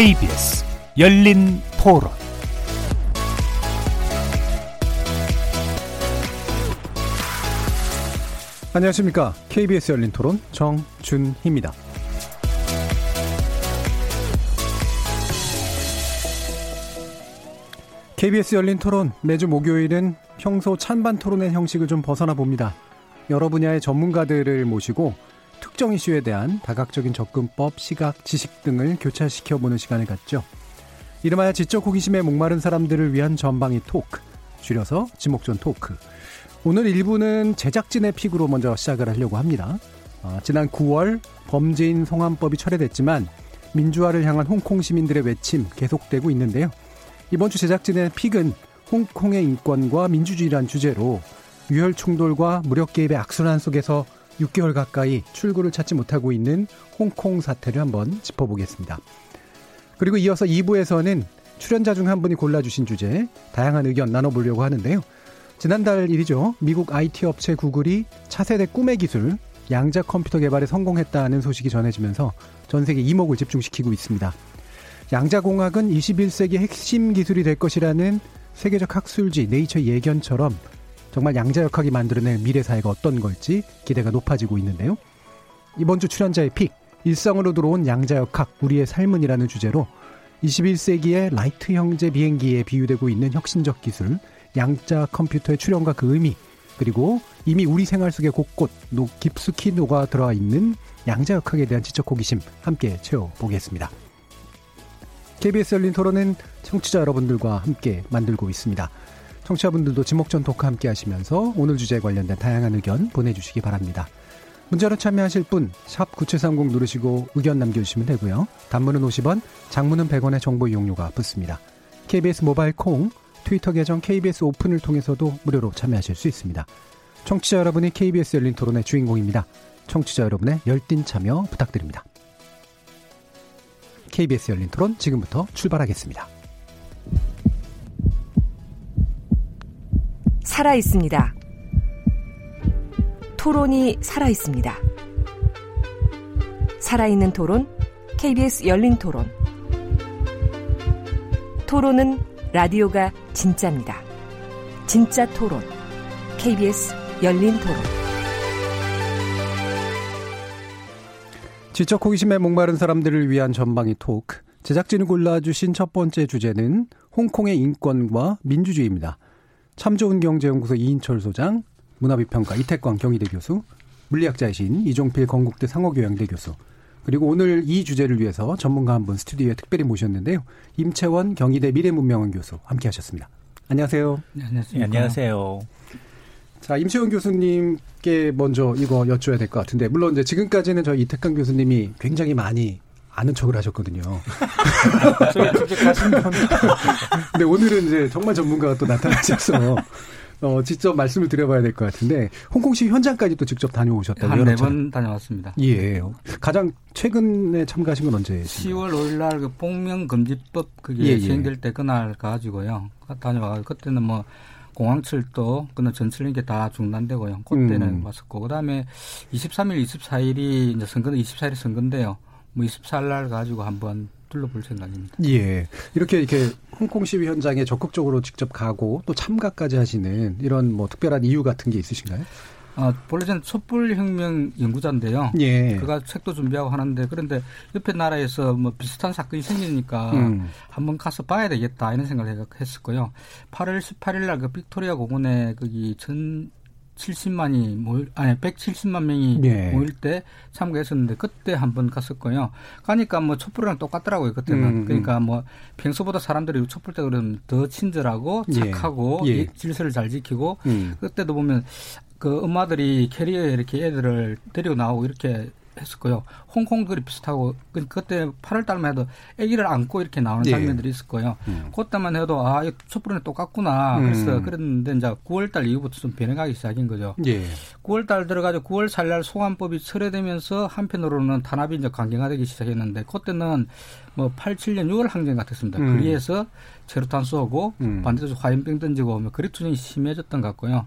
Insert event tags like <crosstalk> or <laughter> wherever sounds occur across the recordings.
KBS 열린 토론 안녕하십니까. KBS 열린 토론 정준희입니다. KBS 열린 토론 매주 목요일은 평소 찬반 토론의 형식을 좀 벗어나 봅니다. 여러 분야의 전문가들을 모시고 특정 이슈에 대한 다각적인 접근법, 시각, 지식 등을 교차시켜 보는 시간을 갖죠. 이름하여 지적 호기심에 목마른 사람들을 위한 전방위 토크, 줄여서 지목전 토크. 오늘 1부는 제작진의 픽으로 먼저 시작을 하려고 합니다. 어, 지난 9월 범죄인 성함법이 철회됐지만 민주화를 향한 홍콩 시민들의 외침 계속되고 있는데요. 이번 주 제작진의 픽은 홍콩의 인권과 민주주의란 주제로 유혈 충돌과 무력 개입의 악순환 속에서 6개월 가까이 출구를 찾지 못하고 있는 홍콩 사태를 한번 짚어보겠습니다. 그리고 이어서 2부에서는 출연자 중 한 분이 골라주신 주제 다양한 의견 나눠보려고 하는데요. 지난달 일이죠. 미국 IT 업체 구글이 차세대 꿈의 기술 양자 컴퓨터 개발에 성공했다는 소식이 전해지면서 전 세계 이목을 집중시키고 있습니다. 양자공학은 21세기 핵심 기술이 될 것이라는 세계적 학술지 네이처 예견처럼 정말 양자역학이 만들어낼 미래 사회가 어떤 걸지 기대가 높아지고 있는데요. 이번 주 출연자의 pick, 일상으로 들어온 양자역학, 우리의 삶은이라는 주제로 21세기의 라이트 형제 비행기에 비유되고 있는 혁신적 기술, 양자 컴퓨터의 출현과 그 의미, 그리고 이미 우리 생활 속에 곳곳 깊숙이 녹아 들어와 있는 양자역학에 대한 지적 호기심 함께 채워보겠습니다. KBS 열린 토론은 청취자 여러분들과 함께 만들고 있습니다. 청취자분들도 지목전 토크 함께 하시면서 오늘 주제에 관련된 다양한 의견 보내주시기 바랍니다. 문자로 참여하실 분, 샵 9730 누르시고 의견 남겨주시면 되고요. 단문은 50원, 장문은 100원의 정보 이용료가 붙습니다. KBS 모바일 콩, 트위터 계정 KBS 오픈을 통해서도 무료로 참여하실 수 있습니다. 청취자 여러분이 KBS 열린 토론의 주인공입니다. 청취자 여러분의 열띤 참여 부탁드립니다. KBS 열린 토론 지금부터 출발하겠습니다. 살아 있습니다. 토론이 살아 있습니다. 살아있는 토론, KBS 열린 토론. 토론은 라디오가 진짜입니다. 진짜 토론, KBS 열린 토론. 지적 호기심에 목마른 사람들을 위한 전방위 토크. 제작진이 골라주신 첫 번째 주제는 홍콩의 인권과 민주주의입니다. 참 좋은 경제연구소 이인철 소장, 문화비평가 이태광 경희대 교수, 물리학자이신 이종필 건국대 상호교양대 교수, 그리고 오늘 이 주제를 위해서 전문가 한 분 스튜디오에 특별히 모셨는데요. 임채원 경희대 미래문명원 교수 함께 하셨습니다. 안녕하세요. 네, 안녕하세요. 네, 안녕하세요. 자, 임채원 교수님께 먼저 이거 여쭤야 될 것 같은데, 물론 이제 지금까지는 저 이태강 교수님이 굉장히 많이 아는 척을 하셨거든요. <laughs> 저희 직접 가신 분. <laughs> 근데 오늘은 이제 정말 전문가가 또 나타나셔서 어, 직접 말씀을 드려봐야 될 것 같은데 홍콩시 현장까지 또 직접 다녀오셨다고 한네 번 다녀왔습니다. 예. 가장 최근에 참가하신 건 언제? 10월 5일 날그 복면 금지법 그게 예, 예. 시행될 때 그날 가지고요. 다녀와 그때는 뭐 공항철도 그는 전철인 게 다 중단되고요. 그때는 음. 왔었고 그다음에 23일, 24일이 이제 선거는 24일이 선거인데요. 뭐 24일 날 가지고 한번 둘러볼 생각입니다. 예. 이렇게 이렇게 홍콩 시위 현장에 적극적으로 직접 가고 또 참가까지 하시는 이런 뭐 특별한 이유 같은 게 있으신가요? 아, 본래 저는 촛불혁명 연구자인데요. 예. 그가 책도 준비하고 하는데 그런데 옆에 나라에서 뭐 비슷한 사건이 생기니까 음. 한번 가서 봐야 되겠다 이런 생각을 했었고요. 8월 18일 날 그 빅토리아 공원에 거기 전 70만이 모일 아니 170만 명이 예. 모일 때 참가했었는데 그때 한번 갔었고요. 가니까 뭐 촛불이랑 똑같더라고요 그때는. 음, 음. 그러니까 뭐 평소보다 사람들이 촛불 때 그러면 더 친절하고 예. 착하고 예. 예. 질서를 잘 지키고 음. 그때도 보면 그 엄마들이 캐리어에 이렇게 애들을 데리고 나오고 이렇게 했었고요. 홍콩들이 비슷하고 그, 그때 8월 달만 해도 아기를 안고 이렇게 나오는 예. 장면들이 있을 거예요. 음. 그때만 해도 아, 이 촛불은 똑같구나. 음. 그래서 그랬는데 이제 9월 달 이후부터 좀 변해가기 시작인 거죠. 예. 9월 달 들어가지고 9월 살날 소환법이 철회되면서 한편으로는 탄압이 이제 강경화되기 시작했는데 그때는 뭐 87년 6월 항쟁 같았습니다. 음. 거리에서 체류탄 쏘고 음. 반대로 화염병 던지고 뭐 그리 투쟁이 심해졌던 것 같고요.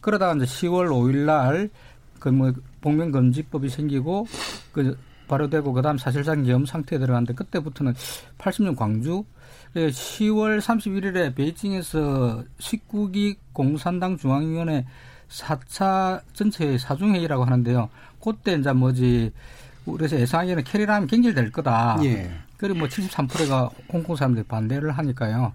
그러다가 이제 10월 5일 날 그뭐 복면금지법이 생기고 그 발효되고 그다음 사실상 염 상태에 들어갔는데 그때부터는 80년 광주 10월 31일에 베이징에서 19기 공산당 중앙위원회 4차 전체 사중회의라고 하는데요. 그때 이제 뭐지 그래서 예상하기에는 캐리라면 경질될 거다. 예. 그리고 뭐 73%가 홍콩 사람들이 반대를 하니까요.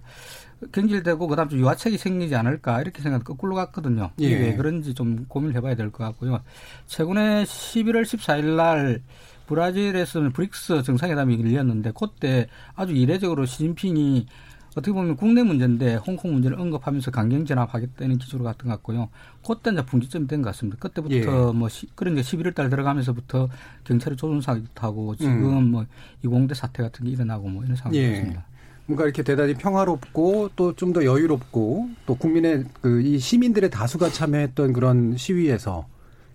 경질되고 그다음 에 유화책이 생기지 않을까 이렇게 생각 거꾸로 갔거든요. 예. 왜 그런지 좀 고민을 해봐야 될 것 같고요. 최근에 11월 14일 날 브라질에서는 브릭스 정상회담이 열렸는데 그때 아주 이례적으로 시진핑이 어떻게 보면 국내 문제인데 홍콩 문제를 언급하면서 강경 진압하겠다는 기조로 갔던 것 같고요. 그때 이제 분기점이 된 것 같습니다. 그때부터 예. 뭐 시, 그런 게 11월 달 들어가면서부터 경찰이 조준사기하고 지금 음. 뭐 이공대 사태 같은 게 일어나고 뭐 이런 상황이었습니다. 예. 뭔가 이렇게 대단히 평화롭고 또 좀 더 여유롭고 또 국민의 그 이 시민들의 다수가 참여했던 그런 시위에서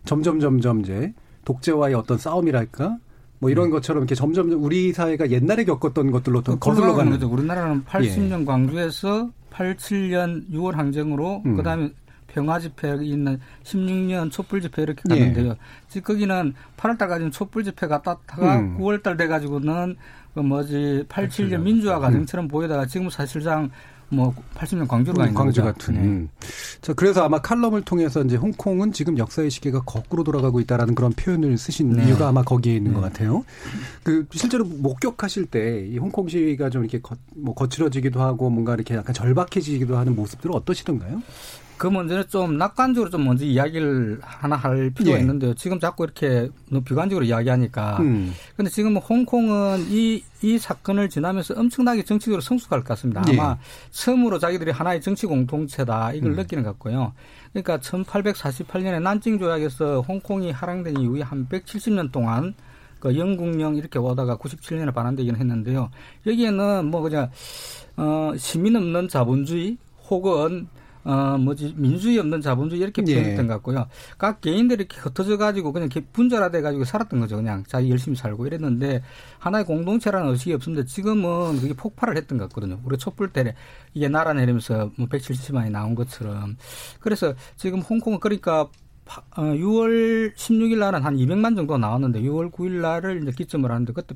점점 점점 이제 독재와의 어떤 싸움이랄까 뭐 이런 음. 것처럼 이렇게 점점 우리 사회가 옛날에 겪었던 것들로 더 거슬러 가는 거죠. 우리나라는 80년 예. 광주에서 87년 6월 항쟁으로 음. 그다음에 평화 집회 있는 16년 촛불 집회 이렇게 갔는데요. 예. 즉 거기는 8월 달까지는 촛불 집회 갔다가 음. 9월 달 돼 가지고는 그 뭐지 87년 민주화 과정처럼 음. 보이다가 지금 사실상 뭐 80년 광주로 가 있는 광주. 같은. 네. 음. 자 그래서 아마 칼럼을 통해서 이제 홍콩은 지금 역사의 시계가 거꾸로 돌아가고 있다라는 그런 표현을 쓰신 네. 이유가 아마 거기에 있는 네. 것 같아요. 그 실제로 목격하실 때 이 홍콩 시위가 좀 이렇게 거, 뭐 거칠어지기도 하고 뭔가 이렇게 약간 절박해지기도 하는 모습들은 어떠시던가요? 그 문제는 좀 낙관적으로 좀 먼저 이야기를 하나 할 필요가 예. 있는데요. 지금 자꾸 이렇게 비관적으로 이야기하니까. 음. 근데 지금 홍콩은 이, 이 사건을 지나면서 엄청나게 정치적으로 성숙할 것 같습니다. 예. 아마 예. 처음으로 자기들이 하나의 정치 공동체다 이걸 음. 느끼는 것 같고요. 그러니까 1848년에 난징 조약에서 홍콩이 하락된 이후에 한 170년 동안 그 영국령 이렇게 오다가 97년에 반환되기는 했는데요. 여기에는 뭐 그냥 어 시민 없는 자본주의 혹은 어, 뭐지, 민주주의 없는 자본주의 이렇게 예. 표현했던 것 같고요. 각 개인들이 이렇게 흩어져 가지고 그냥 분절화돼 가지고 살았던 거죠. 그냥 자기 열심히 살고 이랬는데 하나의 공동체라는 의식이 없었는데 지금은 그게 폭발을 했던 것 같거든요. 우리 촛불 때 이게 날아내리면서 뭐 170만이 나온 것처럼. 그래서 지금 홍콩은 그러니까 6월 어, 16일 날은 한 200만 정도 나왔는데 6월 9일 날을 이제 기점을 하는데 그때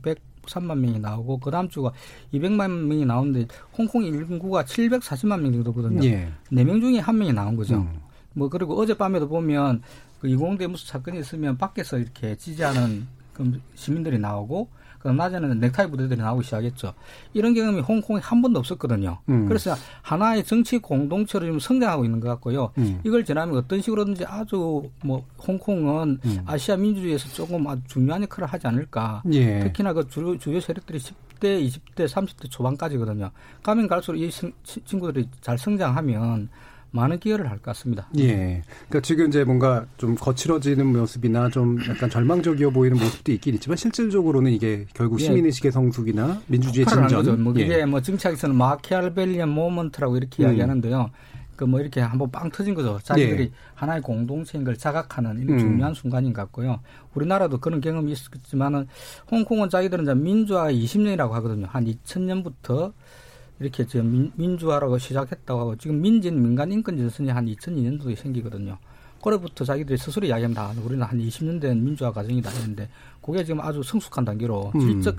103만 명이 나오고 그 다음 주가 200만 명이 나오는데 홍콩 인구가 740만 명 정도거든요. 예. 4명 중에 한 명이 나온 거죠. 음. 뭐 그리고 어젯밤에도 보면 그 이공대 무슨 사건이 있으면 밖에서 이렇게 지지하는 그 시민들이 나오고 그럼 낮에는 넥타이 부대들이 나오기 시작했죠. 이런 경험이 홍콩에 한 번도 없었거든요. 음. 그래서 하나의 정치 공동체로 지금 성장하고 있는 것 같고요. 음. 이걸 지나면 어떤 식으로든지 아주 뭐 홍콩은 음. 아시아 민주주의에서 조금 아주 중요한 역할을 하지 않을까. 예. 특히나 그 주요, 주요 세력들이 10대, 20대, 30대 초반까지거든요. 가면 갈수록 이 친구들이 잘 성장하면 많은 기여를 할 것 같습니다. 예. 그러니까 지금 이제 뭔가 좀 거칠어지는 모습이나 좀 약간 절망적이어 보이는 모습도 있긴 있지만 실질적으로는 이게 결국 예. 시민의식의 성숙이나 민주주의 진전. 뭐 이게 예. 뭐 정치학에서는 마키알벨리안 모먼트라고 이렇게 음. 이야기하는데요. 그 뭐 이렇게 한번 빵 터진 거죠. 자기들이 예. 하나의 공동체인 걸 자각하는 이런 음. 중요한 순간인 것 같고요. 우리나라도 그런 경험이 있었지만은 홍콩은 자기들은 이제 민주화 20년이라고 하거든요. 한 2000년부터 이렇게 지금 민, 주화라고 시작했다고 하고 지금 민진 민간 인권 전선이 한 2002년도에 생기거든요. 그래부터 자기들이 스스로 이야기합니다. 우리는 한 20년 된 민주화 과정이다 했는데 그게 지금 아주 성숙한 단계로 음. 질적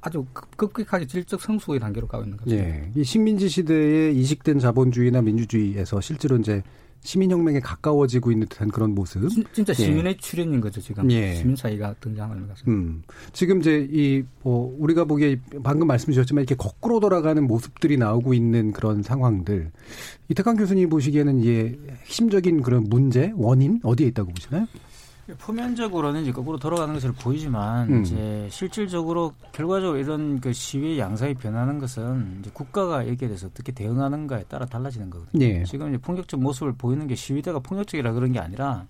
아주 급격하게 질적 성숙의 단계로 가고 있는 거죠. 예. 이 식민지 시대에 이식된 자본주의나 민주주의에서 실제로 이제 시민혁명에 가까워지고 있는 듯한 그런 모습. 진짜 예. 시민의 예. 출현인 거죠 지금. 예. 시민 사회가 등장하는 것 같습니다. 음. 지금 이제 이 뭐 우리가 보기에 방금 말씀 주셨지만 이렇게 거꾸로 돌아가는 모습들이 나오고 있는 그런 상황들. 이태강 교수님 보시기에는 이게 핵심적인 그런 문제 원인 어디에 있다고 보시나요? 표면적으로는 이제 거꾸로 돌아가는 것으로 보이지만 음. 이제 실질적으로 결과적으로 이런 그 시위의 양상이 변하는 것은 이제 국가가 여기에 대해서 어떻게 대응하는가에 따라 달라지는 거거든요. 예. 지금 이제 폭력적 모습을 보이는 게 시위대가 폭력적이라 그런 게 아니라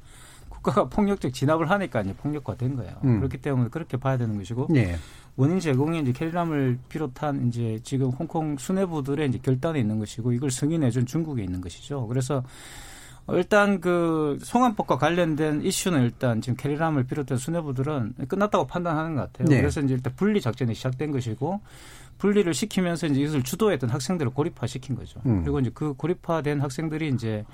국가가 <laughs> 폭력적 진압을 하니까 이제 폭력화된 거예요. 음. 그렇기 때문에 그렇게 봐야 되는 것이고 예. 원인 제공이 이제 캐리람을 비롯한 이제 지금 홍콩 수뇌부들의 이제 결단에 있는 것이고 이걸 승인해준 중국에 있는 것이죠. 그래서 일단 그 송환법과 관련된 이슈는 일단 지금 캐리람을 비롯한 수뇌부들은 끝났다고 판단하는 것 같아요. 네. 그래서 이제 일단 분리 작전이 시작된 것이고 분리를 시키면서 이제 이것을 주도했던 학생들을 고립화시킨 거죠. 음. 그리고 이제 그 고립화된 학생들이 이제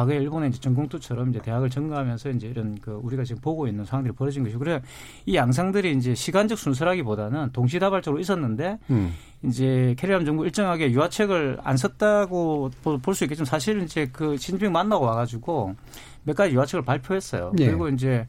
과거에 일본의 이제 전공투처럼 이제 대학을 증가하면서 이제 이런 그 우리가 지금 보고 있는 상황들이 벌어진 것이고 그래 이 양상들이 이제 시간적 순서라기보다는 동시다발적으로 있었는데 음. 이제 캐리함 정부 일정하게 유화책을 안 썼다고 볼 수 있겠지만 사실은 이제 그 시진핑 만나고 와가지고 몇 가지 유화책을 발표했어요. 네. 그리고 이제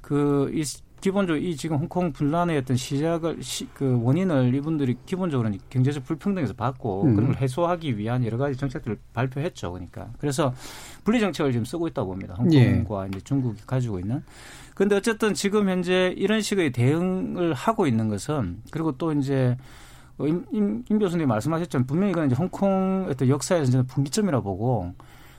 그이 기본적으로 이 지금 홍콩 분란의 어떤 시작을 시, 그 원인을 이분들이 기본적으로 경제적 불평등에서 받고 음. 그런 걸 해소하기 위한 여러 가지 정책들을 발표했죠. 그러니까 그래서 분리 정책을 지금 쓰고 있다고 봅니다. 홍콩과 예. 이제 중국이 가지고 있는. 그런데 어쨌든 지금 현재 이런 식의 대응을 하고 있는 것은 그리고 또 이제 임, 임, 임 교수님 말씀하셨지만 분명히 이건 이제 홍콩 어떤 역사에서 분기점이라 보고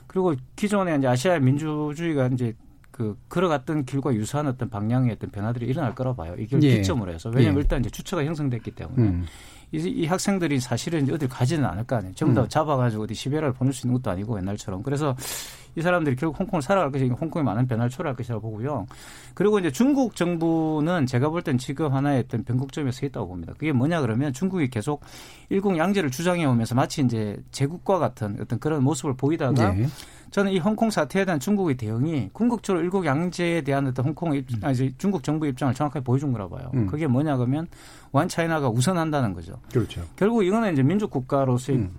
그리고 기존에 이제 아시아 민주주의가 이제 그 걸어갔던 길과 유사한 어떤 방향의 어떤 변화들이 일어날 거라 봐요. 이걸 예. 기점으로 해서 왜냐하면 예. 일단 이제 주체가 형성됐기 때문에 음. 이, 이, 학생들이 사실은 이제 어딜 가지는 않을 거 아니에요. 전부 다 음. 잡아가지고 어디 시베리아를 보낼 수 있는 것도 아니고 옛날처럼. 그래서 이 사람들이 결국 홍콩을 살아갈 것이고 홍콩에 많은 변화를 초래할 것이라고 보고요. 그리고 이제 중국 정부는 제가 볼 땐 지금 하나의 어떤 변곡점에 서 있다고 봅니다. 그게 뭐냐 그러면 중국이 계속 일국 양제를 주장해 오면서 마치 이제 제국과 같은 어떤 그런 모습을 보이다가 네. 저는 이 홍콩 사태에 대한 중국의 대응이 궁극적으로 일국 양제에 대한 어떤 홍콩 입, 아 이제 중국 정부 입장을 정확하게 보여준 거라 봐요. 음. 그게 뭐냐 그러면 완 차이나가 우선한다는 거죠. 그렇죠. 결국 이거는 이제 민족 국가로서의 음.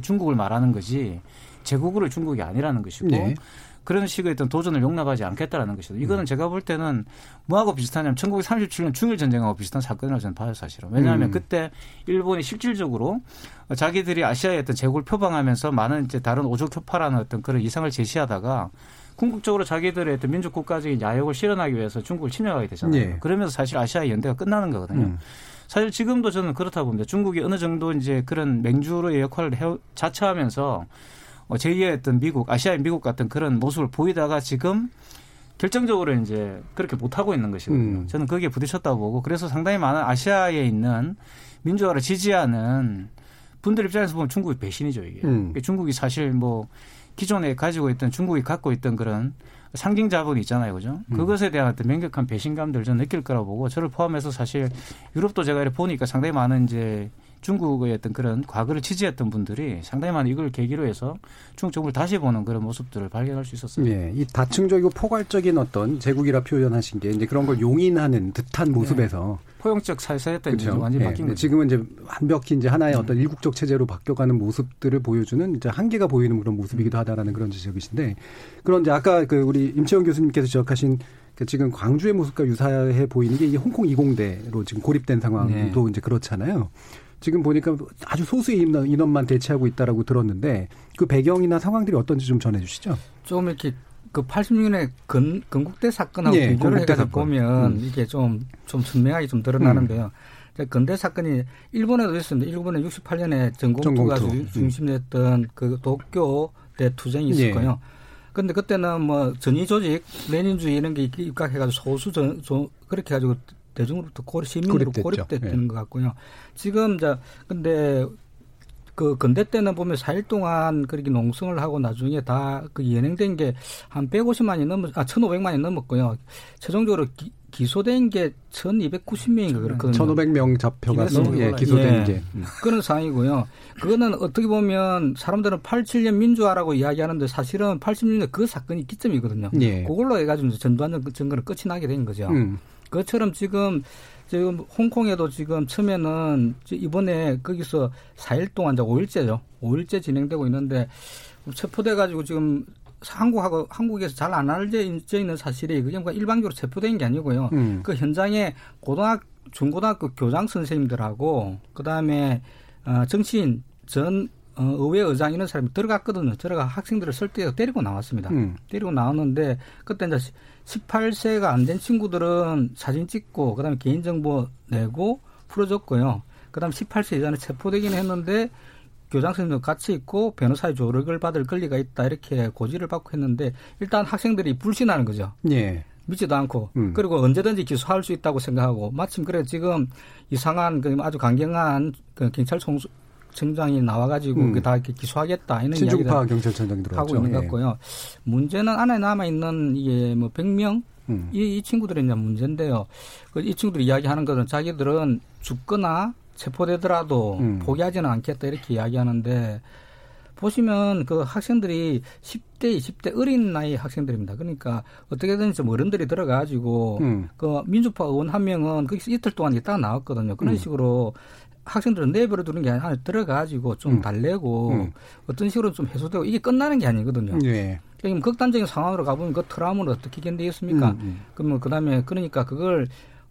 중국을 말하는 거지 제국으로 중국이 아니라는 것이고 네. 그런 식의 어떤 도전을 용납하지 않겠다라는 것이죠. 이거는 음. 제가 볼 때는 뭐하고 비슷하냐면 1937년 중일 전쟁하고 비슷한 사건이라고 저는 봐요, 사실은. 왜냐하면 음. 그때 일본이 실질적으로 자기들이 아시아의 어떤 제국을 표방하면서 많은 이제 다른 오족교파라는 어떤 그런 이상을 제시하다가 궁극적으로 자기들의 어떤 민족 국가적인 야욕을 실현하기 위해서 중국을 침략하게 되잖아요. 네. 그러면서 사실 아시아의 연대가 끝나는 거거든요. 음. 사실 지금도 저는 그렇다 봅니다. 중국이 어느 정도 이제 그런 맹주로의 역할을 해, 자처하면서 어, 제2의 어떤 미국, 아시아의 미국 같은 그런 모습을 보이다가 지금 결정적으로 이제 그렇게 못하고 있는 것이거든요. 음. 저는 거기에 부딪혔다고 보고 그래서 상당히 많은 아시아에 있는 민주화를 지지하는 분들 입장에서 보면 중국이 배신이죠, 이게. 음. 중국이 사실 뭐 기존에 가지고 있던 중국이 갖고 있던 그런 상징 자본이 있잖아요, 그죠? 음. 그것에 대한 어떤 명백한 배신감들 저는 느낄 거라고 보고 저를 포함해서 사실 유럽도 제가 이렇게 보니까 상당히 많은 이제 중국의 어떤 그런 과거를 지지했던 분들이 상당히 많은 이걸 계기로 해서 중국 정부를 다시 보는 그런 모습들을 발견할 수 있었어요. 네, 이 다층적이고 포괄적인 어떤 제국이라 표현하신 게 이제 그런 걸 용인하는 듯한 네. 모습에서 네. 포용적 사회사였던 그렇죠? 완전히 네. 바뀐 거죠. 지금은 이제 완벽히 이제 하나의 네. 어떤 일국적 체제로 바뀌어가는 모습들을 보여주는 이제 한계가 보이는 그런 모습이기도 하다라는 그런 지적이신데 그런 이제 아까 그 우리 임채원 교수님께서 지적하신 그 지금 광주의 모습과 유사해 보이는 게 이 홍콩 이공대로 지금 고립된 상황도 네. 이제 그렇잖아요. 지금 보니까 아주 소수의 인원 만 대체하고 있다라고 들었는데 그 배경이나 상황들이 어떤지 좀 전해주시죠. 좀 이렇게 그 86년에 건, 건국대 사건하고 예, 비교를 해서 보면 음. 이게 좀, 좀 선명하게 좀 드러나는데요. 음. 근대 사건이 일본에도 있었는데 일본에 68년에 전공투가 전공투. 중심됐던 음. 그 도쿄 대 투쟁이 있었고요. 예. 근데 그때는 뭐 전위 조직, 레닌주의 이런 게 입각해가지고 소수 전, 저, 그렇게 해가지고 대중으로부터 고립, 시민으로 고립됐던 예. 것 같고요. 지금 자 근데 그 근대 때는 보면 4일 동안 그렇게 농성을 하고 나중에 다그 연행된 게 한 150만이 넘어 아 1,500만이 넘었고요. 최종적으로 기, 기소된 게 1,290명인가 그렇거든요. 1,500명 잡혀가서 예, 기소된 예, 게 음. 그런 상황이고요. 그거는 어떻게 보면 사람들은 87년 민주화라고 이야기하는데 사실은 86년 그 사건이 기점이거든요. 예. 그걸로 해가지고 전두환 정권은 끝이 나게 된 거죠. 음. 그것처럼 지금 지금 홍콩에도 지금 처음에는 이번에 거기서 4일 동안 이제 5일째죠. 5일째 진행되고 있는데 체포돼 가지고 지금 한국하고 한국에서 잘 안 알려져 있는 사실이 그게 뭐 일방적으로 체포된 게 아니고요. 음. 그 현장에 고등학 중고등학교 교장 선생님들하고 그다음에 어 정치인 전 어, 의회 의장 이런 사람이 들어갔거든요. 들어가 학생들을 설득해서 때리고 나왔습니다. 음. 때리고 나왔는데 그때 이제 18세가 안 된 친구들은 사진 찍고 그다음에 개인정보 내고 풀어줬고요. 그다음 에 18세 이전에 체포되기는 했는데 교장 선생님도 같이 있고 변호사의 조력을 받을 권리가 있다 이렇게 고지를 받고 했는데 일단 학생들이 불신하는 거죠. 예. 믿지도 않고 음. 그리고 언제든지 기소할 수 있다고 생각하고 마침 그래 지금 이상한 그 아주 강경한 그 경찰총 청장이 나와가지고 음. 다 이렇게 기소하겠다 이런 이야기를 경찰청장이 하고 있는 것 예. 같고요. 문제는 안에 남아 있는 이게 뭐 100명 음. 이, 이 친구들이 이제 문제인데요. 그 이 친구들이 이야기하는 것은 자기들은 죽거나 체포되더라도 음. 포기하지는 않겠다 이렇게 이야기하는데 보시면 그 학생들이 10대, 20대 어린 나이 학생들입니다. 그러니까 어떻게든 좀 어른들이 들어가지고 음. 그 민주파 의원 한 명은 거기서 이틀 동안 있다가 나왔거든요. 그런 음. 식으로 학생들은 내버려 두는 게 아니라 안에 들어가지고 좀 음. 달래고 음. 어떤 식으로 좀 해소되고 이게 끝나는 게 아니거든요. 예. 그러니까 극단적인 상황으로 가보면 그 트라우마를 어떻게 견디겠습니까? 음, 음. 그러면 그다음에 그러니까 그걸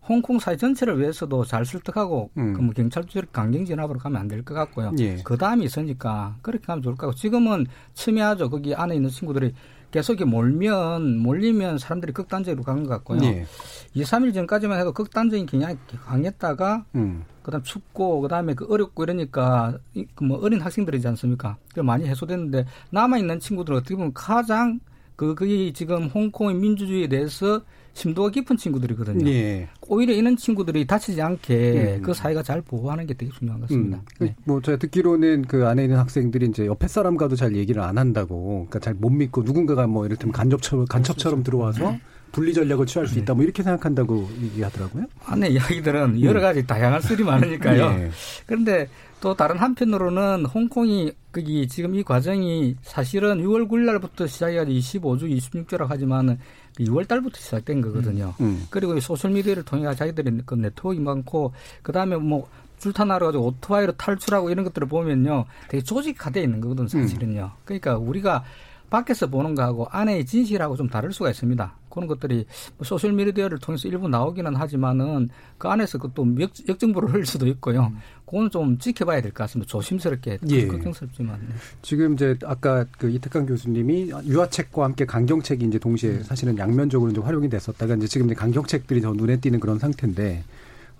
홍콩 사회 전체를 위해서도 잘 설득하고 음. 그뭐 경찰적 강경 진압으로 가면 안 될 것 같고요. 예. 그 다음이 있으니까 그렇게 하면 좋을 것 같고 지금은 첨예하죠. 거기 안에 있는 친구들이 계속 몰면 몰리면 사람들이 극단적으로 가는 것 같고요. 예. 2, 3일 전까지만 해도 극단적인 경향이 강했다가 음. 그다음 춥고 그다음에 그 어렵고 이러니까 그뭐 어린 학생들이지 않습니까? 그 많이 해소됐는데 남아 있는 친구들은 어떻게 보면 가장 그 그게 지금 홍콩의 민주주의에 대해서 심도가 깊은 친구들이거든요. 예. 오히려 이런 친구들이 다치지 않게 음. 그 사회가 잘 보호하는 게 되게 중요한 것 같습니다. 음. 네. 뭐 제가 듣기로는 그 안에 있는 학생들이 이제 옆에 사람과도 잘 얘기를 안 한다고, 그러니까 잘 못 믿고 누군가가 뭐 이를테면 간접처럼 간첩처럼 들어와서 분리 전략을 취할 수 있다. 뭐 이렇게 생각한다고 얘기하더라고요. 안에 이야기들은 여러 가지 다양한 술이 많으니까요. 예. 그런데 또 다른 한편으로는 홍콩이 거기 지금 이 과정이 사실은 6월 9일 날부터 시작해가지고 25주, 26주라고 하지만은 6월 그 달부터 시작된 거거든요. 음, 음. 그리고 소셜 미디어를 통해 자기들이 그 네트워크가 많고 그 다음에 뭐 줄타나로 가지고 오토바이로 탈출하고 이런 것들을 보면요, 되게 조직화돼 있는 거거든 요 사실은요. 음. 그러니까 우리가 밖에서 보는 거하고 안의 진실하고 좀 다를 수가 있습니다. 그런 것들이 뭐 소셜 미디어를 통해서 일부 나오기는 하지만은 그 안에서 그또 역정보를 흘릴 수도 있고요. 음. 그건 좀 지켜봐야 될 것 같습니다. 조심스럽게 예. 걱정스럽지만. 네. 지금 이제 아까 그 이태강 교수님이 유아책과 함께 강경책이 이제 동시에 음. 사실은 양면적으로 이제 활용이 됐었다가 이제 지금 이제 강경책들이 더 눈에 띄는 그런 상태인데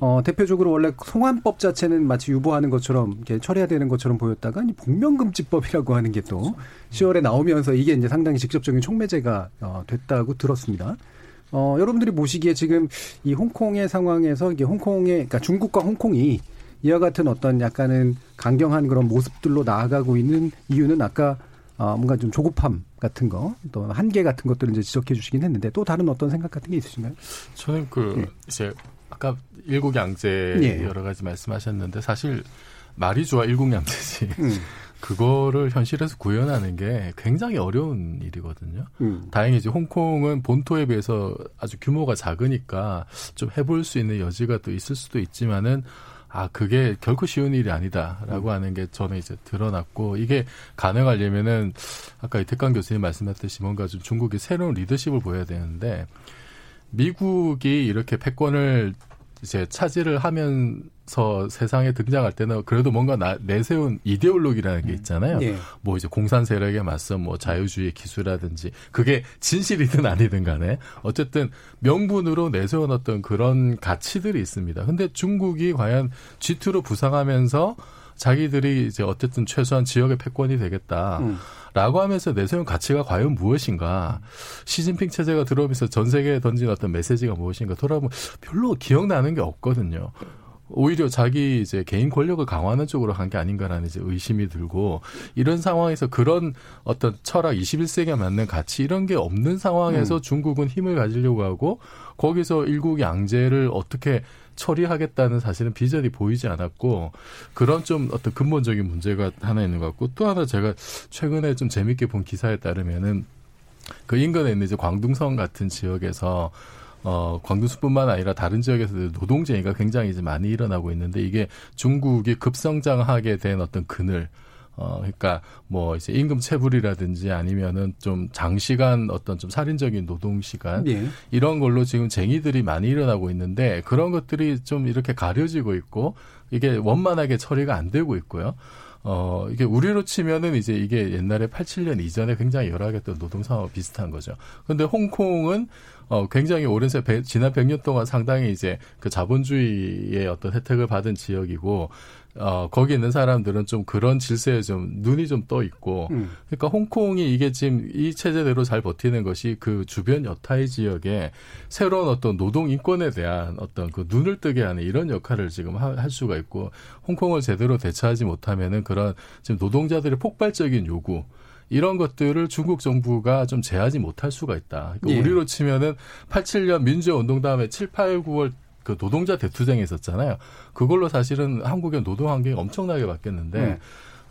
어, 대표적으로 원래 송환법 자체는 마치 유보하는 것처럼 이렇게 처리해야 되는 것처럼 보였다가 복면금지법이라고 하는 게 또 10월에 나오면서 이게 이제 상당히 직접적인 촉매제가 어, 됐다고 들었습니다. 어, 여러분들이 보시기에 지금 이 홍콩의 상황에서 이게 홍콩의 그러니까 중국과 홍콩이 이와 같은 어떤 약간은 강경한 그런 모습들로 나아가고 있는 이유는 아까 어, 뭔가 좀 조급함 같은 거, 또 한계 같은 것들을 이제 지적해 주시긴 했는데 또 다른 어떤 생각 같은 게 있으신가요? 저는 그 네. 이제 아까 일국양제 예. 여러 가지 말씀하셨는데 사실 말이 좋아 일국양제지. 음. <laughs> 그거를 현실에서 구현하는 게 굉장히 어려운 일이거든요. 음. 다행히 이제 홍콩은 본토에 비해서 아주 규모가 작으니까 좀 해볼 수 있는 여지가 또 있을 수도 있지만은 아 그게 결코 쉬운 일이 아니다라고 음. 하는 게 저는 이제 드러났고 이게 가능하려면은 아까 이태강 교수님 말씀하셨듯이 뭔가 좀 중국이 새로운 리더십을 보여야 되는데 미국이 이렇게 패권을 이제 차지를 하면서 세상에 등장할 때는 그래도 뭔가 나, 내세운 이데올로기라는 게 음. 있잖아요. 예. 뭐 이제 공산 세력에 맞서 뭐 자유주의 기술이라든지 그게 진실이든 아니든 간에 어쨌든 명분으로 내세운 어떤 그런 가치들이 있습니다. 근데 중국이 과연 G2로 부상하면서 자기들이 이제 어쨌든 최소한 지역의 패권이 되겠다. 음. 라고 하면서 내세운 가치가 과연 무엇인가. 시진핑 체제가 들어오면서 전 세계에 던진 어떤 메시지가 무엇인가 돌아보면 별로 기억나는 게 없거든요. 오히려 자기 이제 개인 권력을 강화하는 쪽으로 간 게 아닌가라는 이제 의심이 들고 이런 상황에서 그런 어떤 철학 21세기에 맞는 가치 이런 게 없는 상황에서 음. 중국은 힘을 가지려고 하고 거기서 일국 양제를 어떻게 처리하겠다는 사실은 비전이 보이지 않았고 그런 좀 어떤 근본적인 문제가 하나 있는 것 같고 또 하나 제가 최근에 좀 재밌게 본 기사에 따르면은 그 인근에 있는 이제 광둥성 같은 지역에서 어, 광둥수뿐만 아니라 다른 지역에서도 노동쟁이가 굉장히 이제 많이 일어나고 있는데 이게 중국이 급성장하게 된 어떤 그늘 어, 그러니까 뭐 이제 임금 체불이라든지 아니면은 좀 장시간 어떤 좀 살인적인 노동 시간 네. 이런 걸로 지금 쟁의들이 많이 일어나고 있는데 그런 것들이 좀 이렇게 가려지고 있고 이게 원만하게 처리가 안 되고 있고요. 어, 이게 우리로 치면은 이제 이게 옛날에 87년 이전에 굉장히 열악했던 노동 상황과 비슷한 거죠. 근데 홍콩은 어, 굉장히 오랜 세, 지난 100년 동안 상당히 이제 그 자본주의의 어떤 혜택을 받은 지역이고, 어, 거기 있는 사람들은 좀 그런 질서에 좀 눈이 좀 떠 있고, 음. 그러니까 홍콩이 이게 지금 이 체제대로 잘 버티는 것이 그 주변 여타의 지역에 새로운 어떤 노동 인권에 대한 어떤 그 눈을 뜨게 하는 이런 역할을 지금 하, 할 수가 있고, 홍콩을 제대로 대처하지 못하면은 그런 지금 노동자들의 폭발적인 요구, 이런 것들을 중국 정부가 좀 제하지 못할 수가 있다. 그러니까 예. 우리로 치면은 87년 민주화 운동 다음에 7, 8, 9월 그 노동자 대투쟁이 있었잖아요. 그걸로 사실은 한국의 노동 환경이 엄청나게 바뀌었는데 음.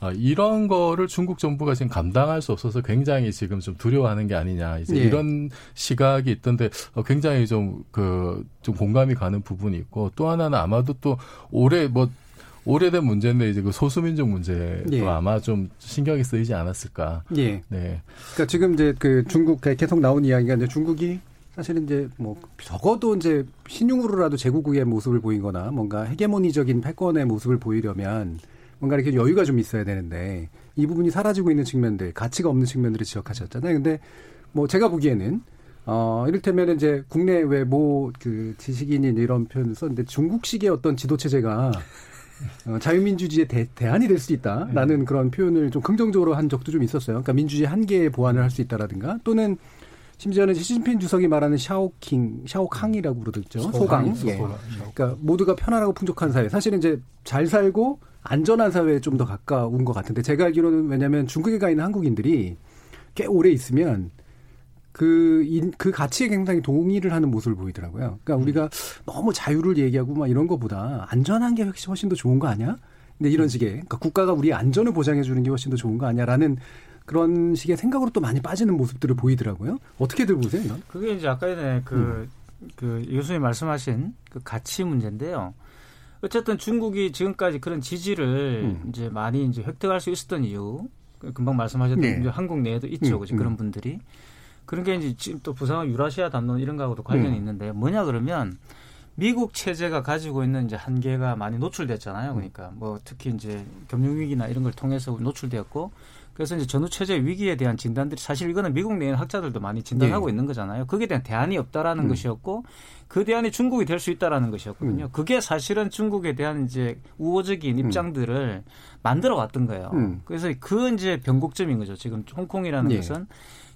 어, 이런 거를 중국 정부가 지금 감당할 수 없어서 굉장히 지금 좀 두려워하는 게 아니냐 이제 예. 이런 시각이 있던데 어, 굉장히 좀 그좀 그, 공감이 가는 부분이 있고 또 하나는 아마도 또 올해 뭐 오래된 문제인데 이제 그 소수민족 문제도 예. 아마 좀 신경이 쓰이지 않았을까. 예. 네. 그러니까 지금 이제 그 중국 계속 나온 이야기가 이제 중국이 사실은 이제 뭐 적어도 이제 신용으로라도 제국의 모습을 보이거나 뭔가 헤게모니적인 패권의 모습을 보이려면 뭔가 이렇게 여유가 좀 있어야 되는데 이 부분이 사라지고 있는 측면들, 가치가 없는 측면들을 지적하셨잖아요. 근데 뭐 제가 보기에는 어, 이를테면 이제 국내외 뭐그 지식인이 이런 표현을 썼는데 중국식의 어떤 지도체제가 어, 자유민주주의의 대, 대안이 될 수 있다라는 네. 그런 표현을 좀 긍정적으로 한 적도 좀 있었어요. 그러니까 민주주의 한계에 보완을 할 수 있다라든가 또는 심지어는 시진핑 주석이 말하는 샤오킹, 샤오캉이라고 부르죠. 소강. 소강. 예. 그러니까 모두가 편안하고 풍족한 사회. 사실은 이제 잘 살고 안전한 사회에 좀 더 가까운 것 같은데 제가 알기로는 왜냐하면 중국에 가 있는 한국인들이 꽤 오래 있으면 그, 인, 그 가치에 굉장히 동의를 하는 모습을 보이더라고요. 그러니까 음. 우리가 너무 자유를 얘기하고 막 이런 것보다 안전한 게 훨씬 더 좋은 거 아니야? 근데 이런 음. 식의, 그러니까 국가가 우리의 안전을 보장해 주는 게 훨씬 더 좋은 거 아니야라는 그런 식의 생각으로 또 많이 빠지는 모습들을 보이더라고요. 어떻게들 보세요, 이건? 그게 이제 아까 전에 그, 음. 그 교수님 말씀하신 그 가치 문제인데요. 어쨌든 중국이 지금까지 그런 지지를 음. 이제 많이 이제 획득할 수 있었던 이유, 금방 말씀하셨던 네. 한국 내에도 있죠, 음, 그 그런 분들이. 그런 게 이제 지금 또 부산 유라시아 담론 이런 거하고도 관련이 음. 있는데 뭐냐 그러면 미국 체제가 가지고 있는 이제 한계가 많이 노출됐잖아요. 그러니까 뭐 특히 이제 금융 위기나 이런 걸 통해서 노출되었고 그래서 이제 전후 체제 위기에 대한 진단들이 사실 이거는 미국 내에 학자들도 많이 진단하고 네. 있는 거잖아요. 거기에 대한 대안이 없다라는 음. 것이었고 그 대안이 중국이 될 수 있다라는 것이었거든요. 음. 그게 사실은 중국에 대한 이제 우호적인 음. 입장들을 음. 만들어 왔던 거예요. 음. 그래서 그 이제 변곡점인 거죠. 지금 홍콩이라는 네. 것은